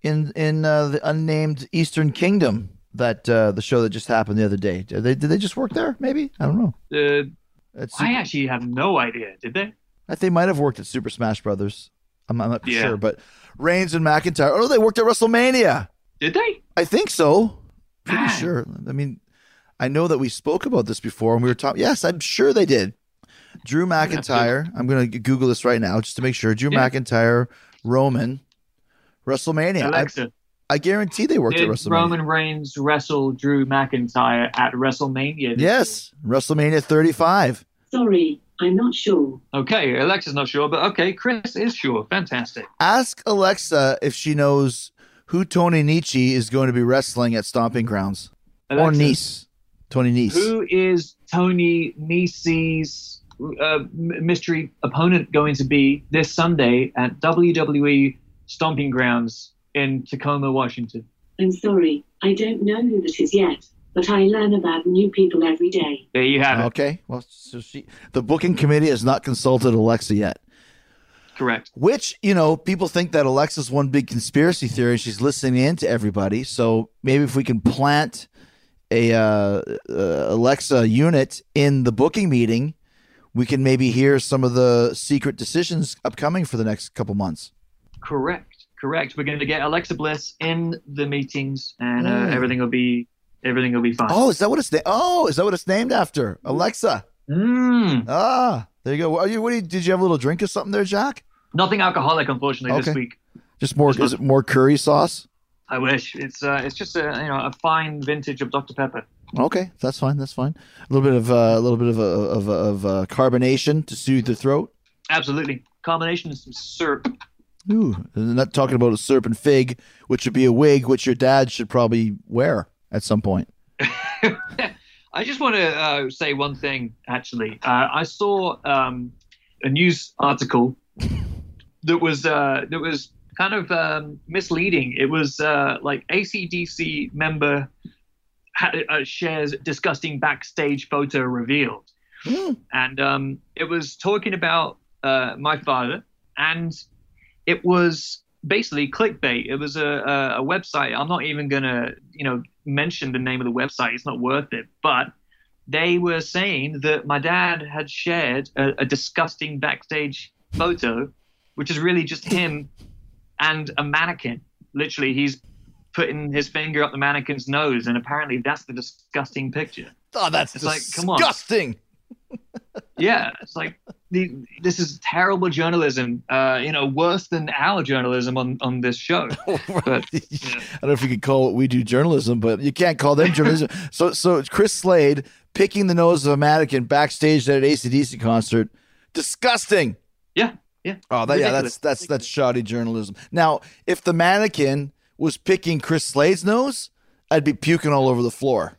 in in uh, the unnamed Eastern Kingdom. That uh, the show that just happened the other day. Did they did they just work there? Maybe I don't know. Uh, It's, I actually have no idea. Did they? I think they might have worked at Super Smash Brothers. I'm, I'm not Yeah. sure, but Reigns and McIntyre. Oh, they worked at WrestleMania. Did they? I think so. Pretty sure. I mean, I know that we spoke about this before and we were talking. Yes, I'm sure they did. Drew McIntyre. I'm going to Google this right now just to make sure. Drew Yeah. McIntyre, Roman, WrestleMania. I, Alexa, I guarantee they worked did at WrestleMania. Roman Reigns wrestle Drew McIntyre at WrestleMania? this yes, WrestleMania 35. Sorry, I'm not sure. Okay, Alexa's not sure, but okay, Chris is sure. Fantastic. Ask Alexa if she knows who Tony Nietzsche is going to be wrestling at Stomping Grounds. or Alexa, Nice. Tony Nice. Who is Tony Nese's uh, mystery opponent going to be this Sunday at WWE Stomping Grounds in Tacoma, Washington? I'm sorry, I don't know who that is yet, but I learn about new people every day. There you have it. Okay. Well, so she, the booking committee has not consulted Alexa yet. Correct. Which, you know, people think that Alexa's one big conspiracy theory she's listening in to everybody. So maybe if we can plant a uh, uh, Alexa unit in the booking meeting, we can maybe hear some of the secret decisions upcoming for the next couple months. Correct, correct. We're going to get Alexa Bliss in the meetings, and uh, Mm. everything will be everything will be fine. Oh, is that what it's named? Oh, is that what it's named after? Alexa. Mm. Ah, there you go. Are you? What you, did you have a little drink or something there, Jack? Nothing alcoholic, unfortunately, this Okay. week. Just more? Is it more curry sauce? I wish it's uh, it's just a you know a fine vintage of Dr Pepper. Okay, that's fine. That's fine. A little bit of uh, a little bit of a, of, of uh carbonation to soothe the throat. Absolutely, combination of some syrup. Ooh, and not talking about a serpent fig, which would be a wig, which your dad should probably wear at some point. I just want to uh, say one thing. Actually, uh, I saw um, a news article that was uh, that was kind of um, misleading. It was uh, like ACDC member ha- uh, shares disgusting backstage photo revealed, Hmm. and um, it was talking about uh, my father, and it was basically clickbait. It was a, a, a website. I'm not even gonna, you know, mention the name of the website. It's not worth it. But they were saying that my dad had shared a, a disgusting backstage photo, which is really just him and a mannequin. Literally, he's putting his finger up the mannequin's nose, and apparently that's the disgusting picture. Oh, that's It's like, come on. disgusting. Yeah, it's like the, this is terrible journalism. Uh, you know, worse than our journalism on on this show. But I don't know if you could call what we do journalism, but you can't call them journalism. so, so Chris Slade picking the nose of a mannequin backstage at an ACDC concert, disgusting. yeah, yeah. Oh, that, yeah, that's that's that's shoddy journalism. Now, if the mannequin was picking Chris Slade's nose, I'd be puking all over the floor.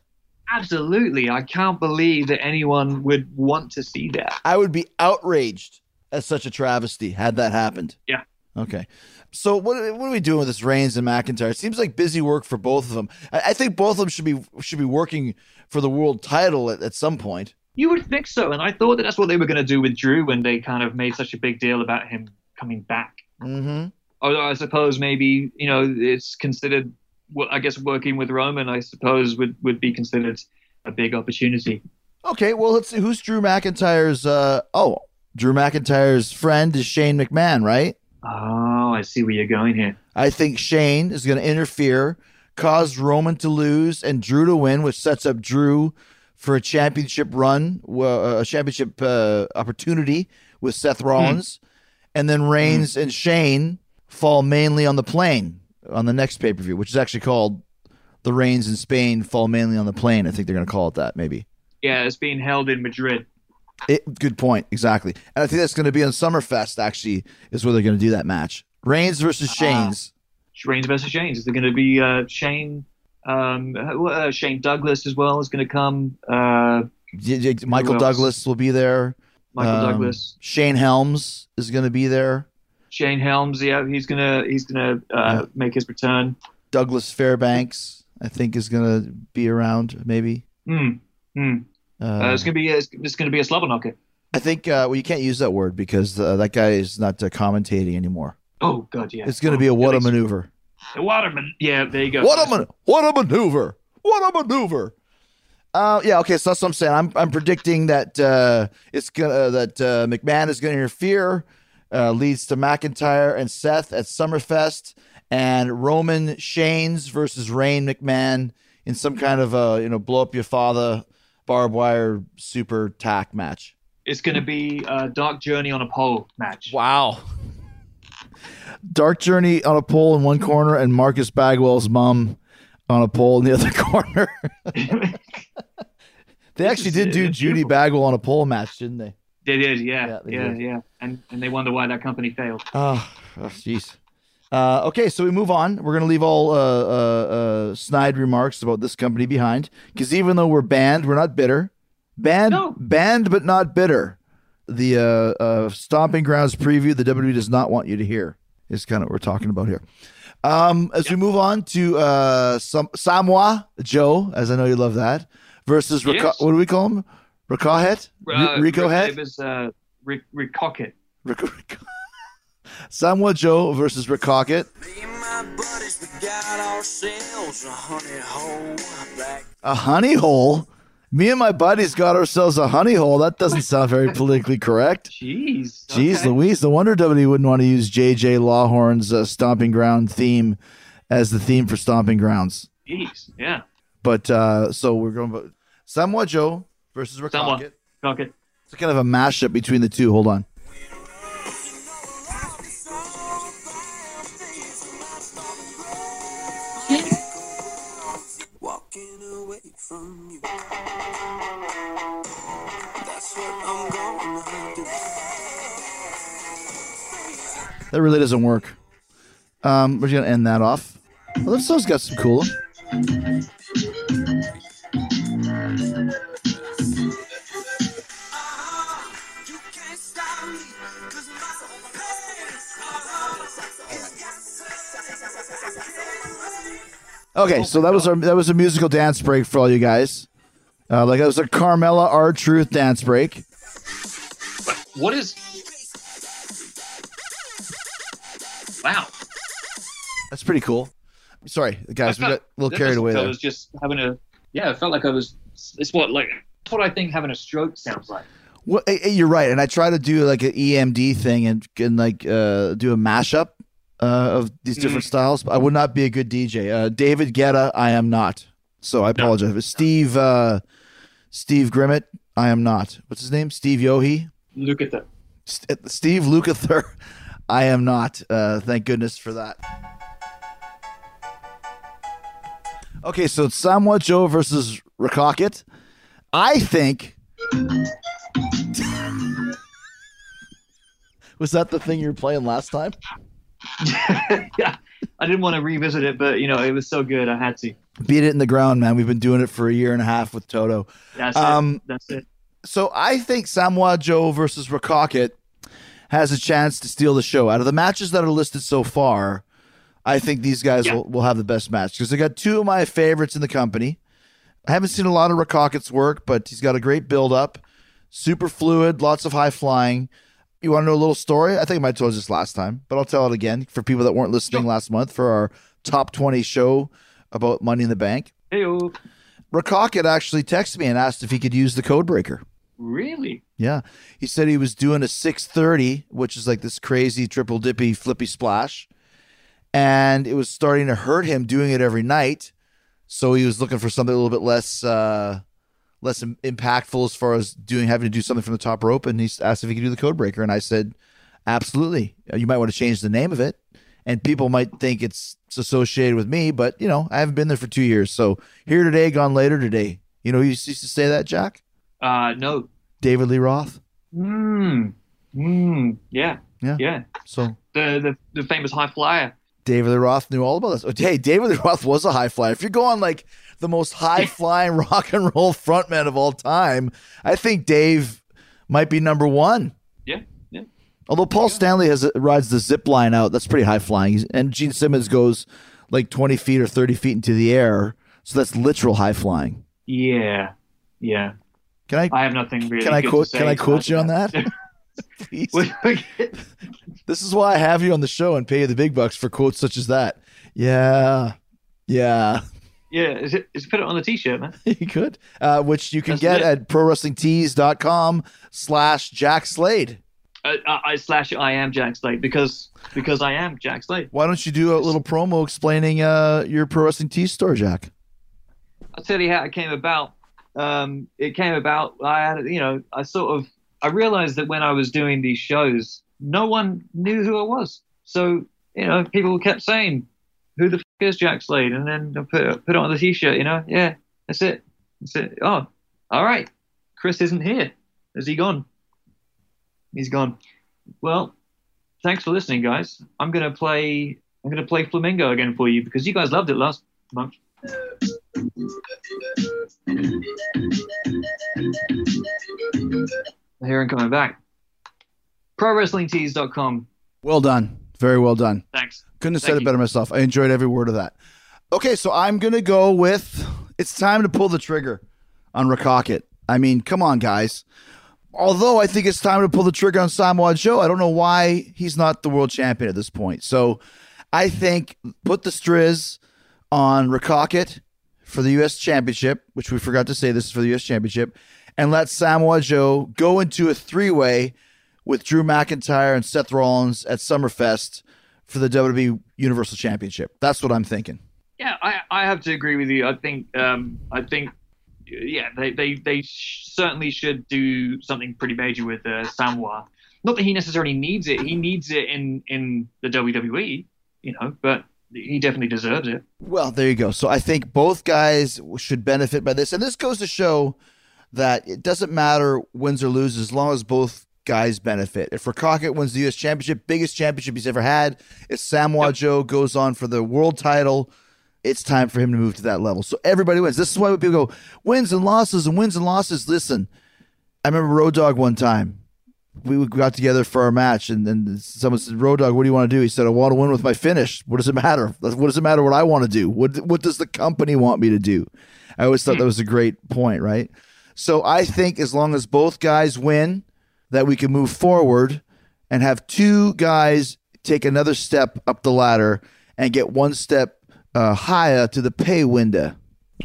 Absolutely. I can't believe that anyone would want to see that. I would be outraged at such a travesty had that happened. Yeah. Okay. So what what are we doing with this Reigns and McIntyre? It seems like busy work for both of them. I, I think both of them should be should be working for the world title at, at some point. You would think so. And I thought that that's what they were going to do with Drew when they kind of made such a big deal about him coming back. Mm-hmm. Although I suppose maybe, you know, it's considered, well, I guess working with Roman, I suppose, would, would be considered a big opportunity. Okay. Well, let's see. Who's Drew McIntyre's? Uh, oh, Drew McIntyre's friend is Shane McMahon, right? Oh, I see where you're going here. I think Shane is going to interfere, cause Roman to lose and Drew to win, which sets up Drew for a championship run, a championship uh, opportunity with Seth Rollins, and then Reigns and Shane fall mainly on the plane on the next pay per view, which is actually called the Reigns in Spain fall mainly on the plane. I think they're going to call it that, maybe. Yeah, it's being held in Madrid. It, good point, exactly. And I think that's going to be on Summerfest. Actually, is where they're going to do that match: Reigns versus Shane's. Reigns versus Shane. Is there going to be uh, Shane? Um, uh, Shane Douglas as well is going to come. Uh, Michael? Douglas will be there. Michael Um, Douglas, Shane Helms is going to be there. Shane Helms. Yeah, he's gonna he's gonna uh, make his return. Douglas Fairbanks, I think, is to be around. Maybe. Hmm. Hmm. Uh, Uh, it's gonna be a, it's gonna be a slobber knocker. I think. Uh, well, you can't use that word because uh, that guy is not uh, commentating anymore. Oh god, yeah. It's going to be a what a maneuver. A man- Yeah, there you go. What a man- what a maneuver! What a maneuver! Uh, yeah, okay, so that's what I'm saying. I'm I'm predicting that uh, it's gonna that uh, McMahon is gonna interfere, uh, leads to McIntyre and Seth at SummerFest, and Roman Shane's versus Rain McMahon in some kind of a you know blow up your father barbed wire super tack match. It's gonna be a Dark Journey on a pole match. Wow. Dark Journey on a pole in one corner and Marcus Bagwell's mom on a pole in the other corner. they actually did do Judy beautiful. Bagwell on a pole match, didn't they? They did, Yeah, yeah, yeah, did. yeah, And and they wonder why that company failed. Oh, oh, jeez. Uh, okay, so we move on. We're going to leave all uh, uh, uh, snide remarks about this company behind because even though we're banned, we're not bitter. Banned, No. banned, but not bitter. The uh, uh, Stomping Grounds preview the WWE does not want you to hear is kind of what we're talking about here. Um, as we move on to uh, Sam- Samoa Joe, as I know you love that, versus Rico- Yes. what do we call him? Rico Het? Uh, Rico Rick- Het? It was uh, Rick, Rick Cockett. Rico, Rico. Samoa Joe versus Rick Cockett. Me and my buddies, we got ourselves a honey hole back. A honey hole. Me and my buddies got ourselves a honey hole. That doesn't sound very politically correct. Jeez. Jeez okay. Louise, no wonder WWE wouldn't want to use JJ Lawhon's uh, Stomping Ground theme as the theme for Stomping Grounds. Jeez. Yeah. But uh, so we're going to Samoa Joe versus Rick Samoa. It's kind of a mashup between the two. Hold on. Walking away from you. That's what I'm gonna do. That really doesn't work. Um, we're just gonna end that off. Well, this song's got some cool. Okay, so that was our that was a musical dance break for all you guys. Uh, like that was a Carmella R Truth dance break. What is? Wow. That's pretty cool. Sorry, guys, we got a little carried away like I there. was just having a. Yeah, it felt like I was. It's what like. It's what I think having a stroke sounds like. Well, you're right, and I try to do like an EMD thing and, and like uh, do a mashup uh, of these different styles. I would not be a good DJ. Uh, David Guetta, I am not. So I apologize. Steve uh, Steve Grimmett, I am not. What's his name? Steve Yohe. At that. St- Steve Lukather, I am not. Uh, thank goodness for that. Okay, so it's Samoa Joe versus Rakakit. I think. Was that the thing you were playing last time? yeah, I didn't want to revisit it, but you know it was so good, I had to. Beat it in the ground, man. We've been doing it for a year and a half with Toto. That's Um, it. That's it. So I think Samoa Joe versus Rakakit has a chance to steal the show. Out of the matches that are listed so far, I think these guys Yeah. will, will have the best match because they got two of my favorites in the company. I haven't seen a lot of Rakakit's work, but he's got a great build up, super fluid, lots of high flying. You want to know a little story? I think I might have told this last time, but I'll tell it again for people that weren't listening Sure. last month for our top 20 show about Money in the Bank. Hey, Rakakit actually texted me and asked if he could use the code breaker. really? Yeah. He said he was doing a 630, which is like this crazy triple dippy flippy splash. And it was starting to hurt him doing it every night. So he was looking for something a little bit less uh less impactful as far as doing having to do something from the top rope and he asked if he could do the code breaker and I said absolutely. You might want to change the name of it and people might think it's, it's associated with me, but you know, I haven't been there for 2 years. So here today, gone later today. You know, you used to say that, Jack? Uh, no. David Lee Roth. Hmm. Hmm. Yeah. Yeah. Yeah. So The the the famous high flyer. David Lee Roth knew all about this. Oh, Hey, David Lee Roth was a high flyer. If you're going like the most high flying rock and roll frontman of all time, I think Dave might be number one. Yeah. Yeah. Although Paul Stanley has rides the zip line out, that's pretty high flying. And Gene Simmons goes like 20 feet or 30 feet into the air, so that's literal high flying. Yeah. Yeah. Can I? I have nothing really. Can I quote? say Can I quote you on that? Please. This is why I have you on the show and pay you the big bucks for quotes such as that. Yeah, yeah. Yeah, is it? Is put it on the t-shirt, man. you could, uh, which you can That's get it. at prowrestlingtees.com slash Jack Slade. I, I, I slash I am Jack Slade because because I am Jack Slade. Why don't you do a little promo explaining uh, your Pro Wrestling Tees store, Jack? I'll tell you how it came about. Um, it came about. I had, you know, I sort of, I realized that when I was doing these shows, no one knew who I was. So, you know, people kept saying, "Who the is Jack Slade?" And then I put put it on the T-shirt. You know, yeah, that's it. That's it. Oh, all right. Chris isn't here. Is he gone? He's gone. Well, thanks for listening, guys. I'm gonna play. I'm gonna play Flamingo again for you because you guys loved it last month. Here and coming back. ProWrestlingTees.com. Well done. Very well done. Thanks. Couldn't have said Thank it you. better myself. I enjoyed every word of that. Okay, so I'm going to go with it's time to pull the trigger on Rakakit. I mean, come on, guys. Although I think it's time to pull the trigger on Samoa Joe, I don't know why he's not the world champion at this point. So I think put the Striz on Rakakit for the U.S. Championship, which we forgot to say this is for the U.S. Championship, and let Samoa Joe go into a three way with Drew McIntyre and Seth Rollins at SummerFest for the WWE Universal Championship. That's what I'm thinking. Yeah, I, I have to agree with you. I think um, I think yeah they they, they sh- certainly should do something pretty major with uh, Samoa. Not that he necessarily needs it. He needs it in in the WWE, you know, but he definitely deserves it. Well, there you go. So I think both guys should benefit by this. And this goes to show that it doesn't matter wins or loses as long as both guys benefit. If Crockett wins the U.S. Championship, biggest championship he's ever had, if Samoa Yep. Joe goes on for the world title, it's time for him to move to that level. So everybody wins. This is why people go wins and losses and wins and losses. Listen, I remember Road Dog one time. We got together for our match, and then someone said, "Road Dog, what do you want to do?" He said, "I want to win with my finish. What does it matter? What does it matter what I want to do? What What does the company want me to do?" I always thought that hmm. was a great point, right? So I think as long as both guys win, that we can move forward and have two guys take another step up the ladder and get one step uh, higher to the pay window.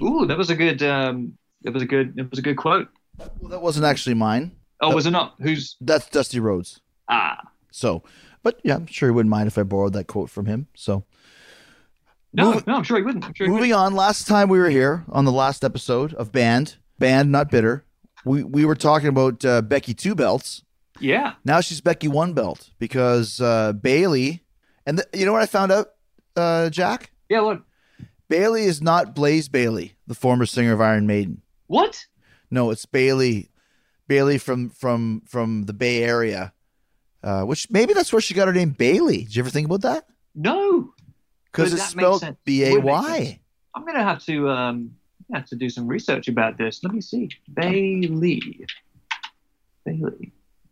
Ooh, that was a good um, that was a good that was a good quote. Well, that wasn't actually mine. Oh, was it not? Who's That's Dusty Rhodes. ah? So, but yeah, I'm sure he wouldn't mind if I borrowed that quote from him. So, No, no, I'm sure he wouldn't. I'm sure he moving on. Last time we were here on the last episode of Banned, Banned Not Bitter, we we were talking about uh, Becky two belts. Yeah. Now she's Becky one belt because uh, Bayley, and th- you know what I found out, uh, Jack? Yeah. What? Bayley is not Blaze Bayley, the former singer of Iron Maiden. What? No, it's Bayley, Bayley from from from the Bay Area, uh, which maybe that's where she got her name Bayley. Did you ever think about that? No. Because it's spelled? B A Y. I'm gonna have to um have to do some research about this. Let me see. Bayley. Bayley.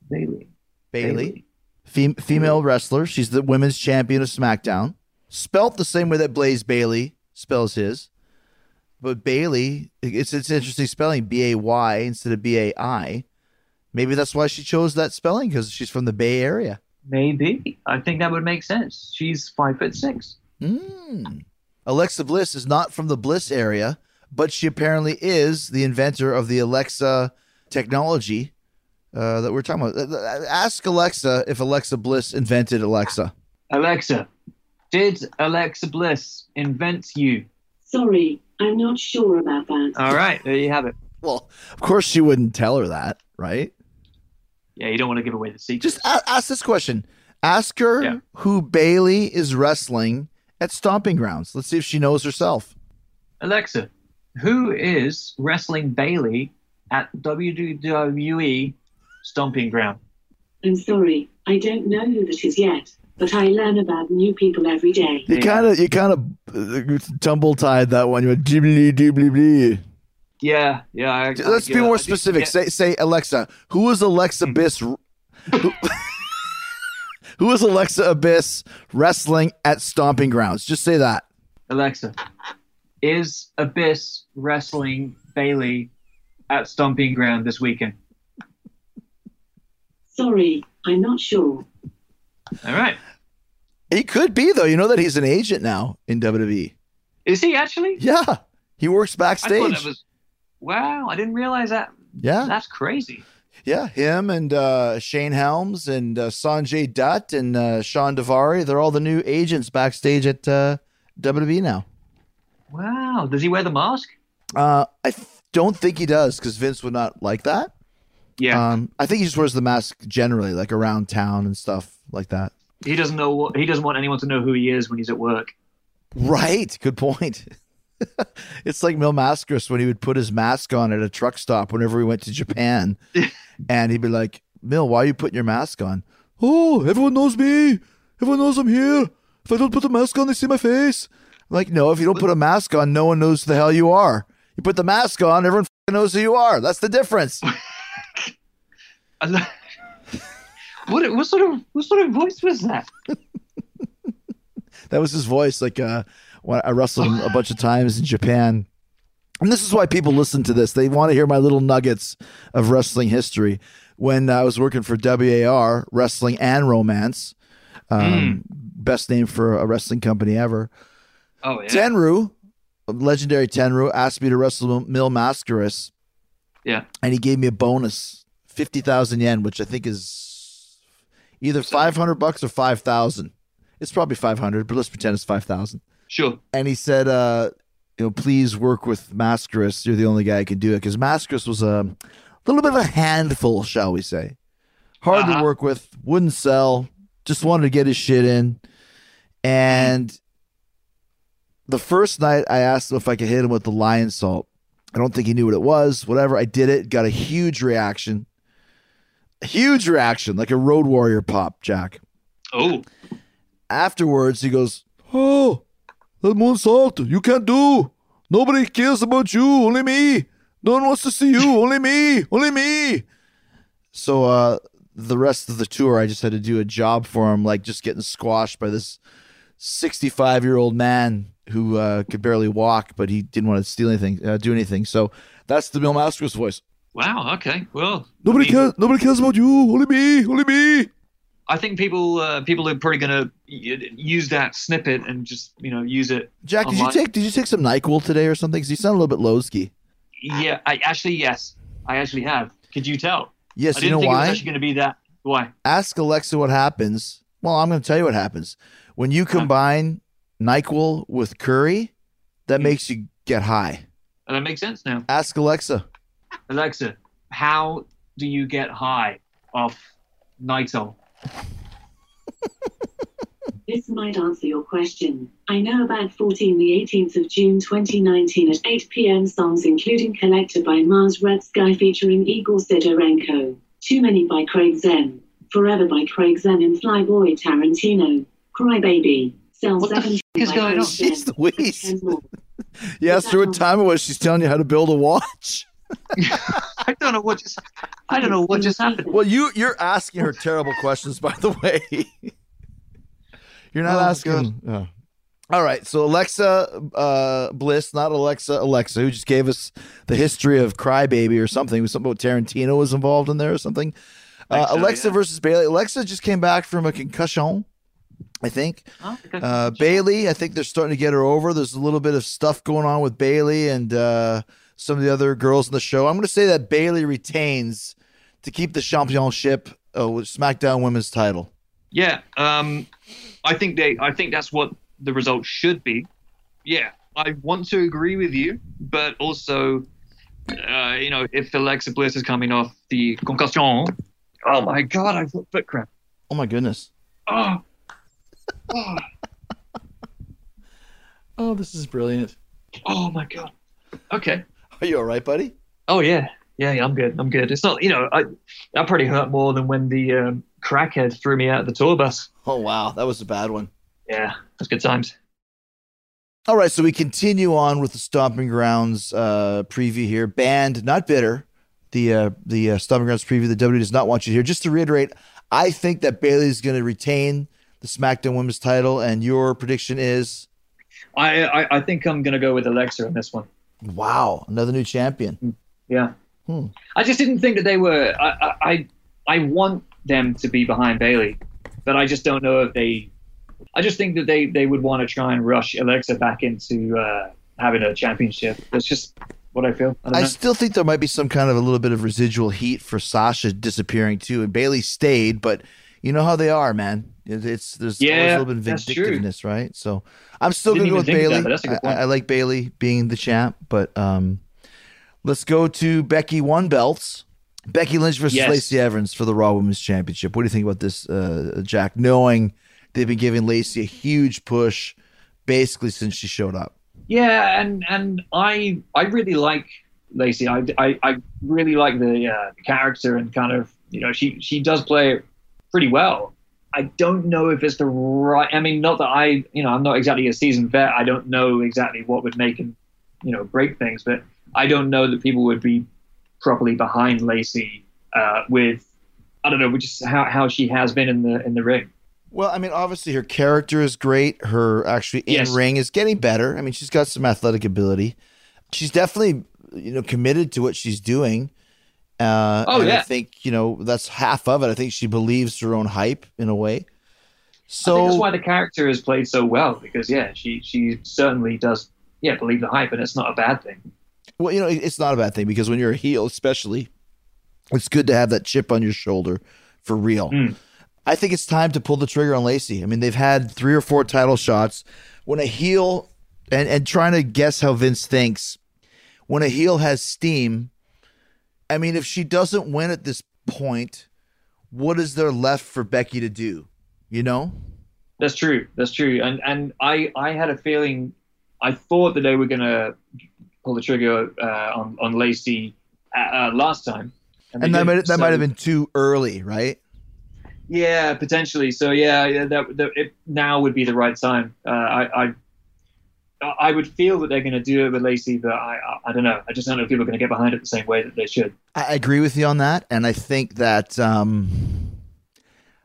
Bayley. Bayley, Fem- female wrestler. She's the women's champion of SmackDown. Spelt the same way that Blaze Bayley spells his, but Bayley, it's it's interesting spelling B A Y instead of B A I. Maybe that's why she chose that spelling because she's from the Bay Area. Maybe. I think that would make sense. She's five foot six. Hmm. Alexa Bliss is not from the Bliss area, but she apparently is the inventor of the Alexa technology uh, that we're talking about. Uh, uh, Ask Alexa if Alexa Bliss invented Alexa. Alexa, did Alexa Bliss invent you? Sorry, I'm not sure about that. All right, there you have it. Well, of course she wouldn't tell her that, right? Yeah, you don't want to give away the secret. Just a- ask this question. Ask her Yeah. who Bayley is wrestling at Stomping Grounds. Let's see if she knows herself. Alexa, who is wrestling Bayley at WWE Stomping Ground? I'm sorry, I don't know who that is yet, but I learn about new people every day. You Yeah. kind of, you kind of tumble tied that one. You went dibbly dibbly blee. Yeah, yeah. I, Let's I, be uh, more I specific. forget- Say, say Alexa. Who is Alexa Bliss? Who, who is Alexa Abyss wrestling at Stomping Grounds? Just say that. Alexa, is Abyss wrestling Bayley at Stomping Ground this weekend? Sorry, I'm not sure. All right. He could be though. You know that he's an agent now in WWE. Is he actually? Yeah, he works backstage. that was. Wow, I didn't realize that. yeah, That's crazy. yeah. Him and uh, Shane Helms and uh, Sanjay Dutt and uh, Shawn Daivari—they're all the new agents backstage at uh, WWE now. Wow. Does he wear the mask? Uh, I f- don't think he does because Vince would not like that. Yeah. Um, I think he just wears the mask generally, like around town and stuff like that. he doesn't know what he doesn't want anyone to know who he is when he's at work. Right. Good point. it's like Mil Mascaras when he would put his mask on at a truck stop whenever we went to Japan, and he'd be like, "Mil, why are you putting your mask on?" Oh, everyone knows me. Everyone knows I'm here. If I don't put the mask on, they see my face. Like, no, if you don't put a mask on, no one knows who the hell you are. You put the mask on, everyone f***ing knows who you are. That's the difference. What what sort of what sort of voice was that? That was his voice. Like uh, when I wrestled him a bunch of times in Japan. And this is why people listen to this. They want to hear my little nuggets of wrestling history. When I was working for WAR, Wrestling and Romance, um, best name for a wrestling company ever. Oh yeah. Tenryu legendary Tenryu asked me to wrestle Mil Mascaras. Yeah. And he gave me a bonus, 50,000 yen, which I think is either 500 bucks or 5,000. It's probably 500, but let's pretend it's 5,000. Sure. And he said, uh, you know, please work with Mascaras. You're the only guy who can do it because Mascaras was a little bit of a handful, shall we say. Hard to Uh-huh. work with, wouldn't sell, just wanted to get his shit in. And the first night I asked him if I could hit him with the lionsault. I don't think he knew what it was. Whatever. I did it, got a huge reaction. A huge reaction, like a road warrior pop, Jack. Oh. Afterwards, he goes, Oh, the moonsault, you can't do. Nobody cares about you, only me. No one wants to see you, only me, only me. So uh the rest of the tour I just had to do a job for him, like just getting squashed by this 65 year old man who uh, could barely walk, but he didn't want to steal anything, uh, do anything. So that's the Mil Mascaras voice. Wow. Okay. Well, Nobody I mean, cares. Nobody cares about you. Only me. Only me. I think people uh, people are probably going to use that snippet and just you know use it. Jack, did you take did you take some Nyquil today or something? Because you sound a little bit lowski. Yeah. I actually yes. I actually have. Could you tell? Yes, I you didn't know think it was actually going to be that. Why? Ask Alexa what happens. Well, I'm going to tell you what happens when you combine Nyquil with curry. That Hmm. makes you get high. And that makes sense now. Ask Alexa. Alexa, how do you get high off Nitol? This might answer your question. I know about 14 the 18th of June 2019 at 8 p.m. songs including Collector by Mars Red Sky featuring Igor Sidorenko, Too Many by Craig Xen, Forever by Craig Xen and Flyboy Tarantino, Crybaby, Cell What the 17 f- is by going Craig on? Zen, Jeez Louise. and more. You asked her what time it was. She's telling you how to build a watch. I don't know what just I don't know what just happened. Well, you you're asking her terrible questions, by the way. you're not Oh, asking. Oh. All right, so Alexa uh, Bliss, not Alexa Alexa, who just gave us the history of Crybaby or something. It was something about Tarantino was involved in there or something. Uh, so, Alexa yeah. versus Bayley. Alexa just came back from a concussion, I think. Okay. Uh, Bayley, I think they're starting to get her over. There's a little bit of stuff going on with Bayley and uh, some of the other girls in the show. I'm going to say that Bayley retains to keep the championship uh, with SmackDown Women's title. Yeah, um, I think they. I think that's what the result should be. Yeah, I want to agree with you, but also, uh, you know, if Alexa Bliss is coming off the concussion, oh my god, I've got foot cramp. Oh my goodness. Oh, oh, Oh, this is brilliant. oh my god. Okay. Are you all right, buddy? Oh yeah, yeah, yeah. I'm good. I'm good. It's not. You know, I that probably hurt more than when the um, crackhead threw me out of the tour bus. Oh wow, that was a bad one. Yeah, that's good times. All right, so we continue on with the Stomping Grounds uh, preview here. Banned, not bitter. The uh, the uh, Stomping Grounds preview. The W does not want you to hear. Just to reiterate, I think that Bayley's going to retain the SmackDown Women's title, and your prediction is I I, I think I'm gonna go with Alexa on this one. wow, another new champion. Yeah. Hmm. I just didn't think that they were. I, I I I want them to be behind Bayley, but I just don't know if they. I just think that they they would want to try and rush Alexa back into uh, having a championship. That's just what I feel. I I still think there might be some kind of a little bit of residual heat for Sasha disappearing too, and Bayley stayed, but you know how they are, man. It- It's there's always a little bit of vindictiveness, right? So I'm still gonna go with even think of that, Bayley. but that's a good I. I like Bayley being the champ, but um, let's go to Becky one belts. Becky Lynch versus Yes. Lacey Evans for the Raw Women's Championship. What do you think about this, uh, Jack? Knowing they've been giving Lacey a huge push basically since she showed up. Yeah, and and I I really like Lacey. I, I, I really like the uh, character and kind of you know she she does play pretty well. I don't know if it's the right. I mean, not that I you know I'm not exactly a seasoned vet. I don't know exactly what would make him you know break things, but I don't know that people would be properly behind Lacey uh, with I don't know, which is how, how she has been in the in the ring. Well, I mean, obviously her character is great. Her actually in Yes. ring is getting better. I mean, she's got some athletic ability. She's definitely, you know, committed to what she's doing. Uh, Oh, and I think you know that's half of it. I think she believes her own hype in a way. I think So that's why the character is played so well because yeah, she she certainly does yeah, believe the hype, and it's not a bad thing. Well, you know, it's not a bad thing because when you're a heel, especially, it's good to have that chip on your shoulder for real. Mm. I think it's time to pull the trigger on Lacey. I mean, they've had three or four title shots. When a heel, and, and trying to guess how Vince thinks, when a heel has steam, I mean, if she doesn't win at this point, what is there left for Becky to do? You know? That's true. That's true. And and I I had a feeling, I thought that they were gonna pull the trigger uh, on on Lacey uh, uh, last time. they And that might, that might have been too early, right? Yeah, potentially. So yeah, yeah that, that it, now would be the right time. Uh, I, I I would feel that they're going to do it with Lacey, but I, I I don't know. I just don't know if people are going to get behind it the same way that they should. I agree with you on that, and I think that, um,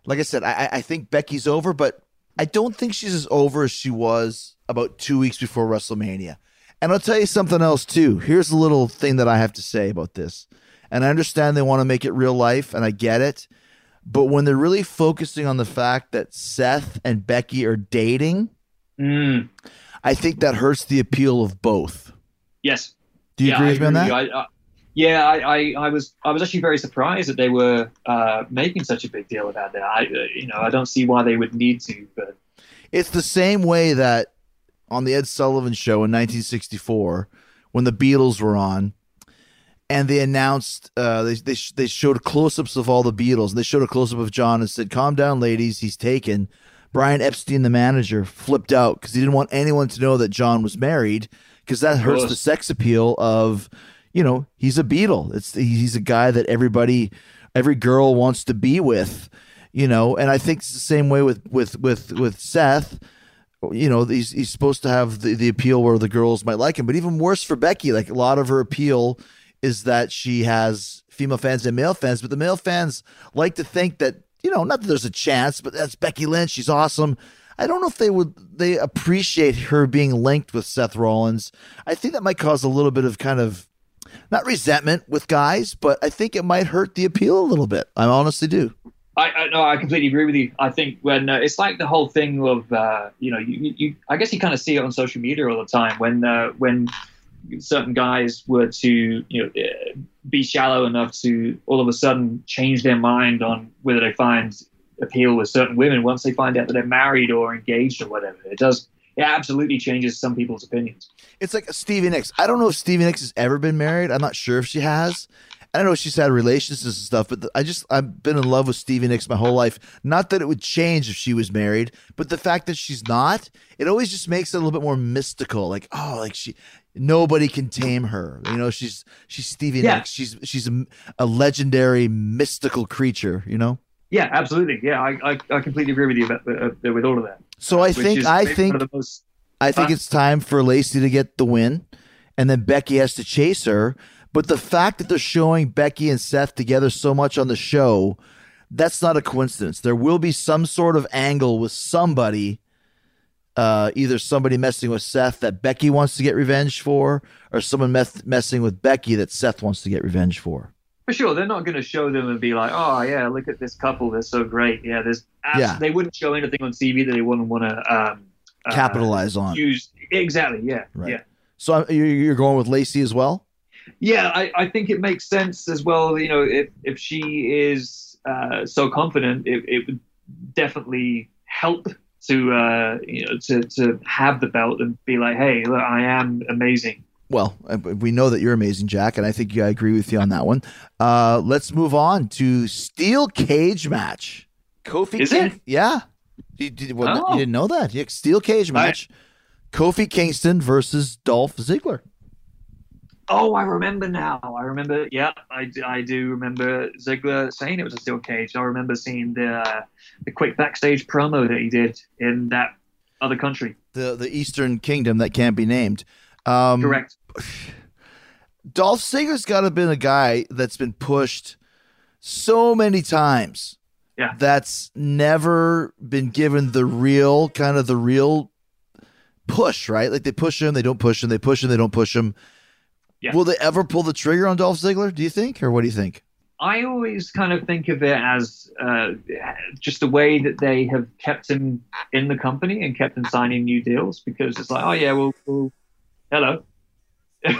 like I said, I, I- I think Becky's over, but I don't think she's as over as she was about two weeks before WrestleMania. And I'll tell you something else too. Here's a little thing that I have to say about this, and I understand they want to make it real life, and I get it, but when they're really focusing on the fact that Seth and Becky are dating, Mm, I think that hurts the appeal of both. yes. Do you yeah, agree with me on that? I, I, yeah, I, I, I was I was actually very surprised that they were uh, making such a big deal about that. I uh, you know I don't see why they would need to, but It's the same way that on the Ed Sullivan show in 1964, when the Beatles were on, and they announced uh, they they, sh- they showed close-ups of all the Beatles, and they showed a close-up of John and said, "Calm down, ladies, he's taken." Brian Epstein, the manager, flipped out because he didn't want anyone to know that John was married because that hurts the sex appeal of, you know, he's a Beatle. It's he's a guy that everybody, every girl wants to be with, you know. And I think it's the same way with with with with Seth. You know, he's he's supposed to have the, the appeal where the girls might like him, but even worse for Becky. Like a lot of her appeal is that she has female fans and male fans, but the male fans like to think that you know, not that there's a chance, but that's Becky Lynch. She's awesome. I don't know if they would they appreciate her being linked with Seth Rollins. I think that might cause a little bit of kind of not resentment with guys, but I think it might hurt the appeal a little bit. I honestly do. I, I no, I completely agree with you. I think when uh, it's like the whole thing of uh, you know, you, you I guess you kind of see it on social media all the time when uh, when certain guys were to you know be shallow enough to all of a sudden change their mind on whether they find appeal with certain women once they find out that they're married or engaged or whatever. It does. It absolutely changes some people's opinions. It's like Stevie Nicks. I don't know if Stevie Nicks has ever been married. I'm not sure if she has. I know she's had relationships and stuff, but I just I've been in love with Stevie Nicks my whole life. Not that it would change if she was married, but the fact that she's not, it always just makes it a little bit more mystical. Like oh, like she nobody can tame her. You know, she's she's Stevie Yeah. Nicks. She's she's a, a legendary mystical creature. You know. Yeah, absolutely. Yeah, I, I, I completely agree with you about, uh, with all of that. So I think I think one of the most I think Huh? it's time for Lacey to get the win, and then Becky has to chase her. But the fact that they're showing Becky and Seth together so much on the show, that's not a coincidence. There will be some sort of angle with somebody, uh, either somebody messing with Seth that Becky wants to get revenge for, or someone messing with Becky that Seth wants to get revenge for. For sure, they're not going to show them and be like, "Oh yeah, look at this couple; they're so great." Yeah, there's abs- Yeah. they wouldn't show anything on TV that they wouldn't want to um, uh, Capitalize on. Use exactly, yeah, Right. yeah, So uh, you're going with Lacey as well. Yeah. I, I think it makes sense as well. You know, if if she is uh, so confident, it, it would definitely help to uh, you know to to have the belt and be like, "Hey, look, I am amazing." Well, uh, we know that you're amazing, Jack, and I think I agree with you on that one. Uh, let's move on to steel cage match. Kofi, Is King- it? Yeah, you, did, well, Oh. you didn't know that? Yeah, steel cage match. Kofi Kingston versus Dolph Ziggler. Oh, I remember now. I remember. Yeah, I, do- I do remember Ziggler saying it was a steel cage. I remember seeing the uh, the quick backstage promo that he did in that other country. The the Eastern Kingdom that can't be named. Um, Correct. Dolph Ziggler's got to been a guy that's been pushed so many times. Yeah. That's never been given the real kind of the real push, right? Like they push him, they don't push him, they push him, they don't push him. Yeah. Will they ever pull the trigger on Dolph Ziggler? Do you think, or what do you think? I always kind of think of it as uh, just the way that they have kept him in the company and kept him signing new deals because it's like, oh yeah, we'll we'll, Hello. Go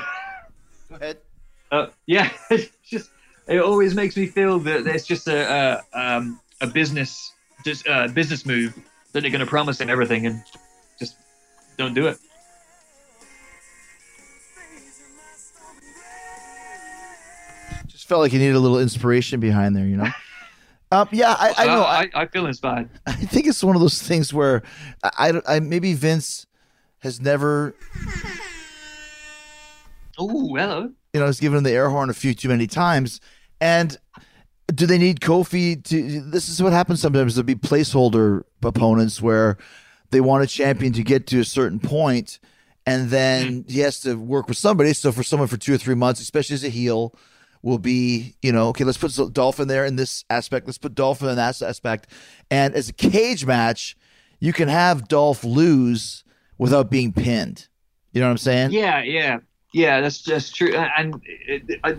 ahead. Uh, yeah, just it always makes me feel that it's just a a, um, a business just uh, business move that they're going to promise him everything and just don't do it. Felt like you needed a little inspiration behind there, you know. Um, yeah, I, I know. I, I, I feel inspired. I think it's one of those things where I, I, I maybe Vince has never, Oh, hello. you know, has given him the air horn a few too many times. And do they need Kofi to? This is what happens sometimes. There'll be placeholder opponents where they want a champion to get to a certain point, and then he has to work with somebody. So for someone for two or three months, especially as a heel, will be you know okay. Let's put Dolphin there in this aspect. Let's put Dolphin in that aspect. And as a cage match, you can have Dolph lose without being pinned. You know what I'm saying? Yeah, yeah, yeah. That's just true. And it, I,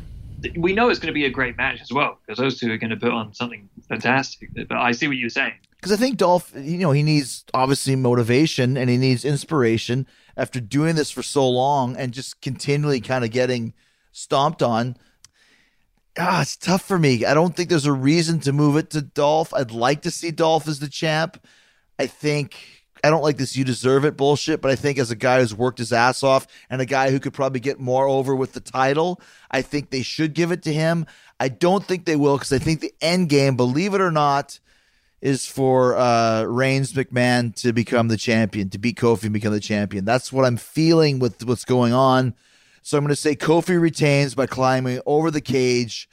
we know it's going to be a great match as well because those two are going to put on something fantastic. But I see what you're saying. because I think Dolph, you know, he needs obviously motivation and he needs inspiration after doing this for so long and just continually kind of getting stomped on. Ah, it's tough for me. I don't think there's a reason to move it to Dolph. I'd like to see Dolph as the champ. I think I don't like this you deserve it bullshit, but I think as a guy who's worked his ass off and a guy who could probably get more over with the title, I think they should give it to him. I don't think they will because I think the end game, believe it or not, is for uh, Reigns McMahon to become the champion, to beat Kofi and become the champion. That's what I'm feeling with what's going on. So I'm going to say Kofi retains by climbing over the cage,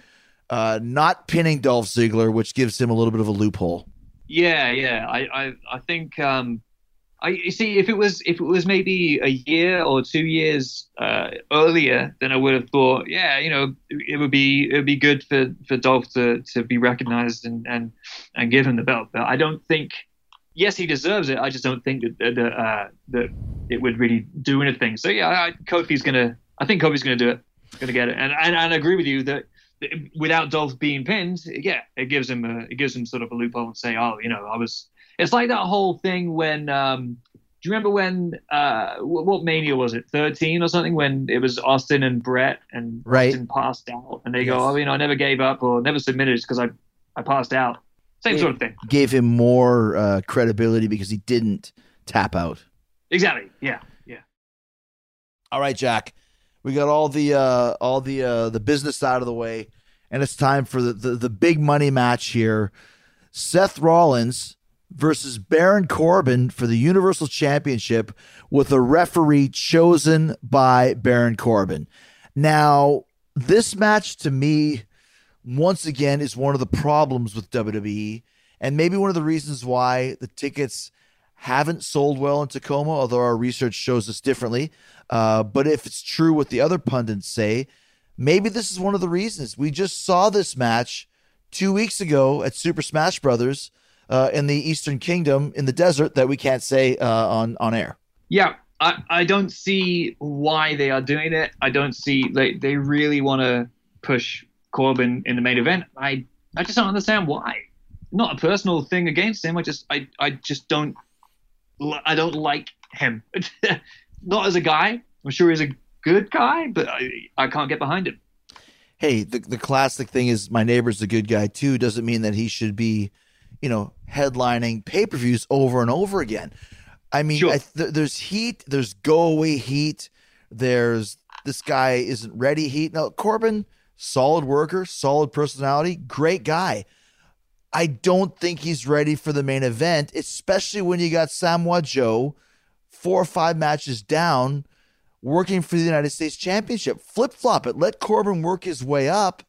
uh, not pinning Dolph Ziggler, which gives him a little bit of a loophole. Yeah, yeah. I, I, I think. Um, I you see if it was if it was maybe a year or two years uh, earlier, then I would have thought, yeah, you know, it would be it would be good for for Dolph to to be recognized and and and give him the belt. But I don't think. Yes, he deserves it. I just don't think that that, uh, that it would really do anything. So yeah, I, Kofi's gonna. I think Kofi's gonna do it. Gonna get it. And and, and I agree with you that without Dolph being pinned, yeah, it gives him a, it gives him sort of a loophole and say, oh, you know, I was. It's like that whole thing when. Um, do you remember when? Uh, what, Mania was it? Thirteen or something? When it was Austin and Brett and Right. Austin passed out, and they Yes. go, oh, you know, I never gave up or never submitted because I, I passed out. Same Yeah. sort of thing. Gave him more uh, credibility because he didn't tap out. Exactly. Yeah. Yeah. All right, Jack. We got all the uh all the uh the business out of the way, and it's time for the the, the big money match here. Seth Rollins versus Baron Corbin for the Universal Championship with a referee chosen by Baron Corbin. Now, this match to me once again is one of the problems with WWE and maybe one of the reasons why the tickets haven't sold well in Tacoma, although our research shows us differently. Uh, but if it's true what the other pundits say, maybe this is one of the reasons. We just saw this match two weeks ago at Super Smash Brothers uh, in the Eastern Kingdom in the desert that we can't say uh, on on air. Yeah, I, I don't see why they are doing it. I don't see like they really want to push Corbin in the main event. I I just don't understand why. Not a personal thing against him. I just I I just don't I don't like him. Not as a guy. I'm sure he's a good guy, but I I can't get behind him. hey, the the classic thing is my neighbor's a good guy too doesn't mean that he should be, you know, headlining pay per views over and over again. I mean, Sure. I, th- there's heat, there's go away heat, there's this guy isn't ready heat. Now Corbin, solid worker, solid personality, great guy. I don't think he's ready for the main event, especially when you got Samoa Joe four or five matches down working for the United States Championship. Flip flop it. Let Corbin work his way up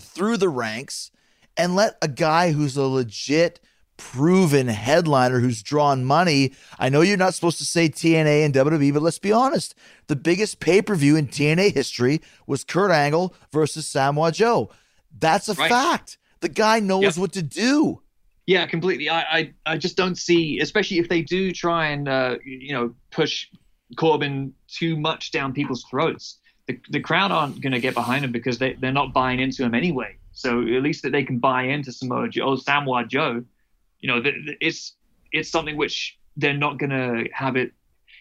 through the ranks and let a guy who's a legit proven headliner who's drawn money. I know you're not supposed to say TNA and WWE, but let's be honest. The biggest pay-per-view in TNA history was Kurt Angle versus Samoa Joe. That's a Right. fact. The guy knows Yep. what to do. Yeah, completely. I, I, I just don't see, especially if they do try and uh, you know push Corbin too much down people's throats. The, the crowd aren't going to get behind him because they they're not buying into him anyway. So at least that they can buy into Samoa Joe, or Samoa Joe. You know, th- th- it's it's something which they're not going to have it.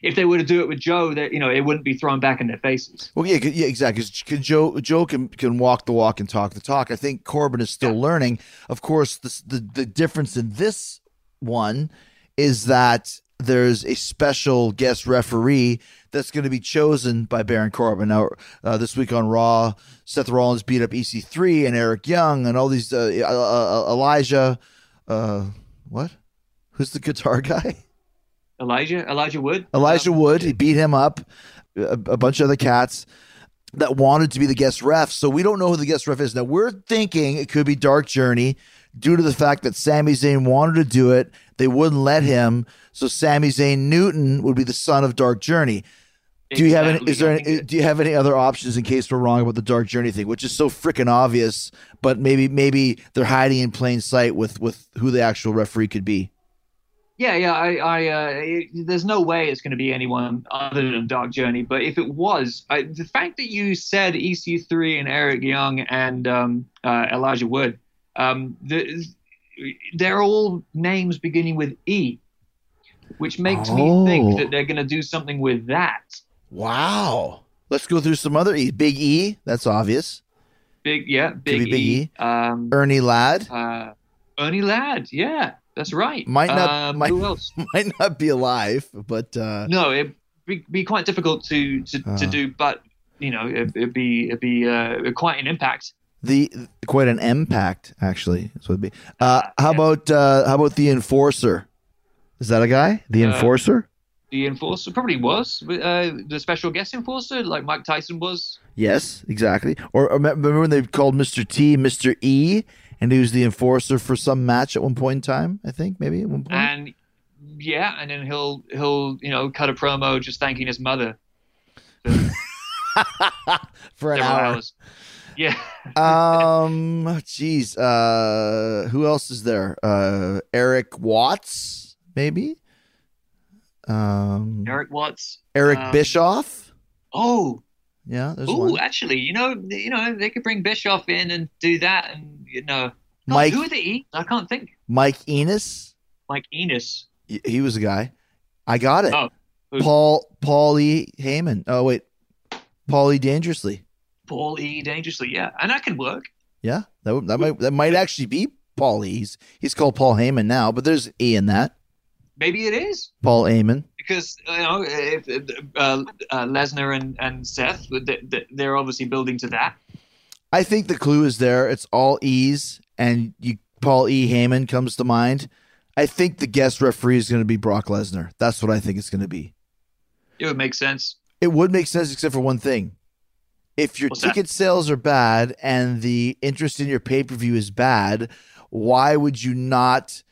If they were to do it with Joe, that you know it wouldn't be thrown back in their faces. Well, yeah, yeah, exactly. 'Cause can Joe Joe can can walk the walk and talk the talk. I think Corbin is still learning. Of course, the, the the difference in this one is that there's a special guest referee that's going to be chosen by Baron Corbin. Now, uh, this week on Raw, Seth Rollins beat up EC3 and Eric Young and all these uh, uh, uh, Elijah. Uh, what? Who's the guitar guy? Elijah, Elijah Wood, Elijah Um, Wood. He beat him up. A, a bunch of other cats that wanted to be the guest ref. So we don't know who the guest ref is. Now we're thinking it could be Dark Journey due to the fact that Sami Zayn wanted to do it. They wouldn't let him. So Sami Zayn Newton would be the son of Dark Journey. Do you have any? Is there? Any, do you have any other options in case we're wrong about the Dark Journey thing, which is so freaking obvious? But maybe maybe they're hiding in plain sight with with who the actual referee could be. Yeah, yeah. I, I uh, it, there's no way it's going to be anyone other than Dark Journey. But if it was, I, the fact that you said EC3 and Eric Young and um, uh, Elijah Wood, um, the, they're all names beginning with E, which makes Oh. me think that they're going to do something with that. Wow. Let's go through some other E. Big E. That's obvious. Big, yeah, Big, Big E. Um, Ernie Ladd uh, Ernie Ladd, yeah, that's right. Might not- Um, might- Who else? might not be alive, but uh, No, it'd be, be quite difficult to to, Uh. to do, but you know, it, it'd be it'd be uh, quite an impact. the quite an impact actually. It'd be. Uh, how yeah. about uh, how about the enforcer? Is that a guy? The Uh, enforcer? The enforcer probably was uh, the special guest enforcer, like Mike Tyson was. Yes, exactly. Or, or remember when they called Mr. T Mr. E, and he was the enforcer for some match at one point in time? I think maybe at one point. And yeah, and then he'll he'll you know cut a promo just thanking his mother for an hour. hours. Yeah, um jeez uh who else is there uh erik watts maybe um Erik Watts. eric um, bischoff Oh, yeah there's oh, actually, you know, you know, they could bring Bischoff in and do that, and you know, God, Mike- who are the E? I can't think. mike enos Mike Enos. He was a guy i got it Oh, who? paul paul e heyman oh wait paul e dangerously Paul E. Dangerously, yeah, and that can work. yeah that, would- that might that might actually be paul e he's, he's called paul heyman now but there's e in that Maybe it is. paul heyman because you know if uh, uh, Lesnar and and Seth, they- they- they're obviously building to that. I think the clue is there. It's all E's, and you Paul E. Heyman comes to mind. I think the guest referee is going to be Brock Lesnar. That's what I think it's going to be. It would make sense. It would make sense, except for one thing. If your What's that? ticket sales are bad and the interest in your pay per view is bad, why would you not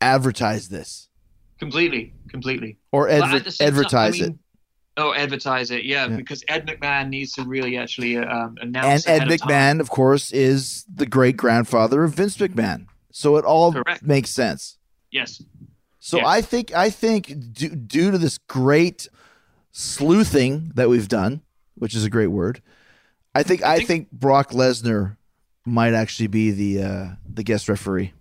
advertise this Completely, completely. or But adver- at time, advertise I mean- it? Oh, advertise it, yeah, Yeah. because Ed McMahon needs to really actually um, And announce. Ed ahead of time. McMahon, of course, is the great grandfather of Vince McMahon. So it all Correct. makes sense. Yes, So Yes. I think I think due, due to this great sleuthing that we've done, which is a great word, I think I think, think- Brock Lesnar might actually be the uh, the guest referee.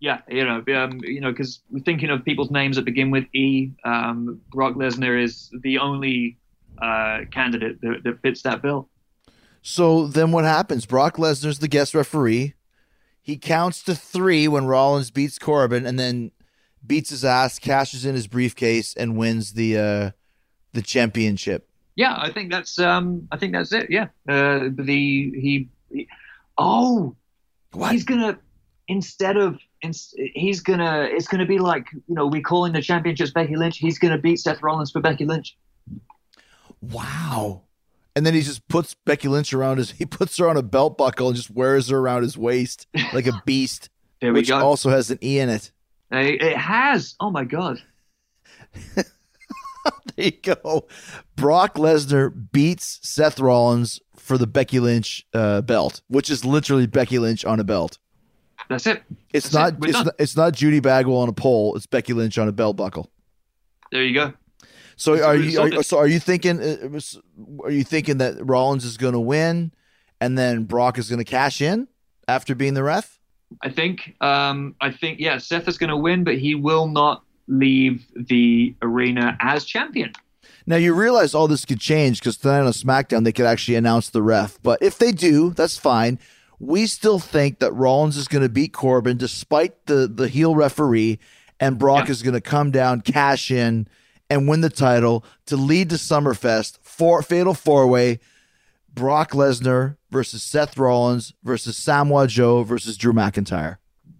Yeah, you know, um, you know, because we're thinking of people's names that begin with E. Um, Brock Lesnar is the only uh, candidate that, that fits that bill. So then what happens? Brock Lesnar's the guest referee. He counts to three when Rollins beats Corbin, and then beats his ass, cashes in his briefcase, and wins the uh, the championship. Yeah, I think that's um, I think that's it. Yeah, uh, the he, he oh What? he's gonna instead of ins- he's gonna it's gonna be like you know we calling the championships Becky Lynch. He's gonna beat Seth Rollins for Becky Lynch. Wow. And then he just puts Becky Lynch around his he puts her on a belt buckle and just wears her around his waist like a beast, There we which go. also has an E in it. it, it has. Oh my god. There you go. Brock Lesnar beats Seth Rollins for the Becky Lynch uh, belt, which is literally Becky Lynch on a belt. That's it. It's That's not We're it's not, it's not Judy Bagwell on a pole. It's Becky Lynch on a belt buckle. There you go. So That's are you are, so are you thinking uh, it was- are you thinking that Rollins is going to win and then Brock is going to cash in after being the ref? I think um, I think yeah, Seth is gonna win, but he will not leave the arena as champion. Now you realize all this could change because tonight on SmackDown they could actually announce the ref. But if they do, that's fine. We still think that Rollins is going to beat Corbin despite the the heel referee, and Brock Yeah. is going to come down, cash in, and win the title to lead to SummerFest for fatal four way. Brock Lesnar versus Seth Rollins versus Samoa Joe versus Drew McIntyre.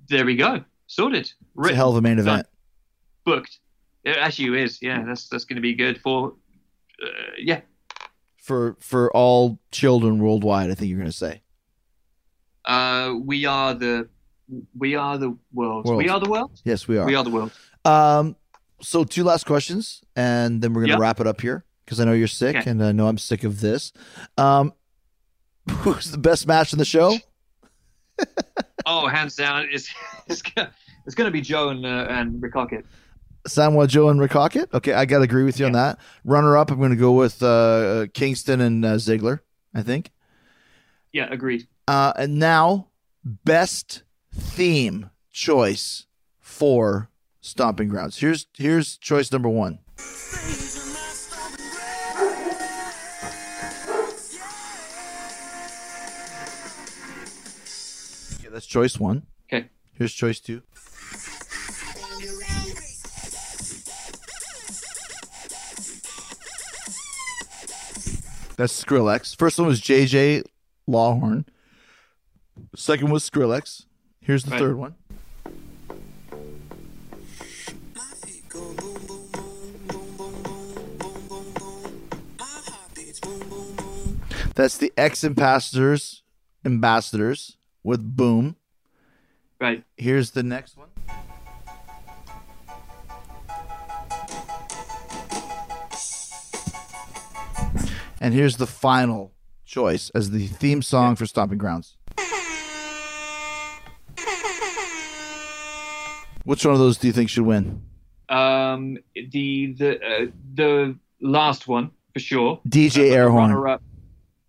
There we go. Sorted. It's a hell of a main event. Booked. It actually is. Yeah, that's that's going to be good for. Uh, yeah, for for all children worldwide. I think you're going to say. Uh, we are the we are the world. World. We are the world. Yes, we are. We are the world. Um, so two last questions, and then we're going to Yeah. wrap it up here because I know you're sick, Okay. and I know I'm sick of this. Um, who's the best match in the show? Oh, hands down, it's it's gonna, it's going to be Joe and uh, and Rick Hockett. Samoa Joe and Rick Hockett. Okay, I got to agree with you on that. Runner up, I'm going to go with uh, Kingston and uh, Ziggler. I think. Yeah, agreed. Uh, and now, best theme choice for Stomping Grounds. Here's here's choice number one. Okay, that's choice one. Okay. Here's choice two. That's Skrillex. First one was JJ Lawhon. Second was Skrillex. Here's the Right. third one. That's the X Ambassadors ambassadors with Boom. Right. Here's the next one. And here's the final choice as the theme song for Stomping Grounds. Which one of those do you think should win? Um, the the uh, the last one for sure. DJ Uh, Airhorn.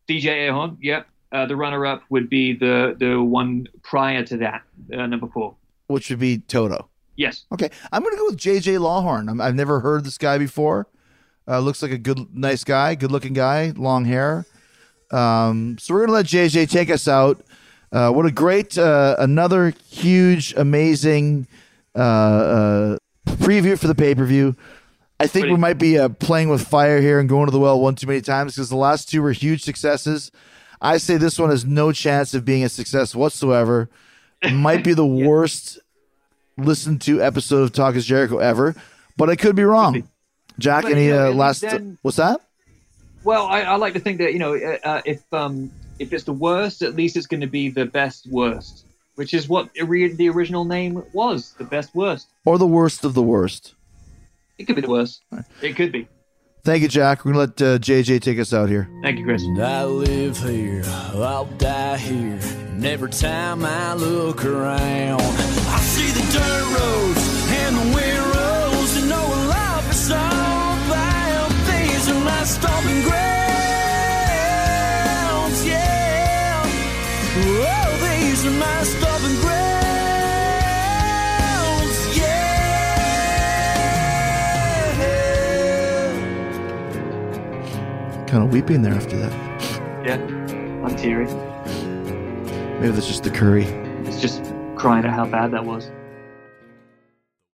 DJ Airhorn. Yep. Uh, the runner up would be the the one prior to that, uh, number four. Which would be Toto. Yes. Okay, I'm going to go with JJ Lawhon. I'm, I've never heard this guy before. Uh, looks like a good, nice guy, good looking guy, long hair. Um, so we're going to let JJ take us out. Uh, what a great, uh, another huge, amazing uh, uh, preview for the pay per view. I think we might be uh, playing with fire here and going to the well one too many times because the last two were huge successes. I say this one has no chance of being a success whatsoever. It might be the worst listened to episode of Talk is Jericho ever, but I could be wrong. Jack, But, any you know, uh, last? then- what's that? Well, I, I like to think that you know uh, uh, if um if it's the worst, at least it's going to be the best worst, which is what the original name was, the best worst. Or the worst of the worst? It could be the worst. It could be. Thank you, Jack. We're gonna let uh, JJ take us out here. Thank you, Chris. I live here, I'll die here. And every time I look around, I see the dirt roads and the wind roads, and know what life is all about. These are my stomping grounds, these my stomping grounds, yeah. Kind of weeping there after that. Yeah, I'm teary. Maybe that's just the curry. It's just crying out how bad that was.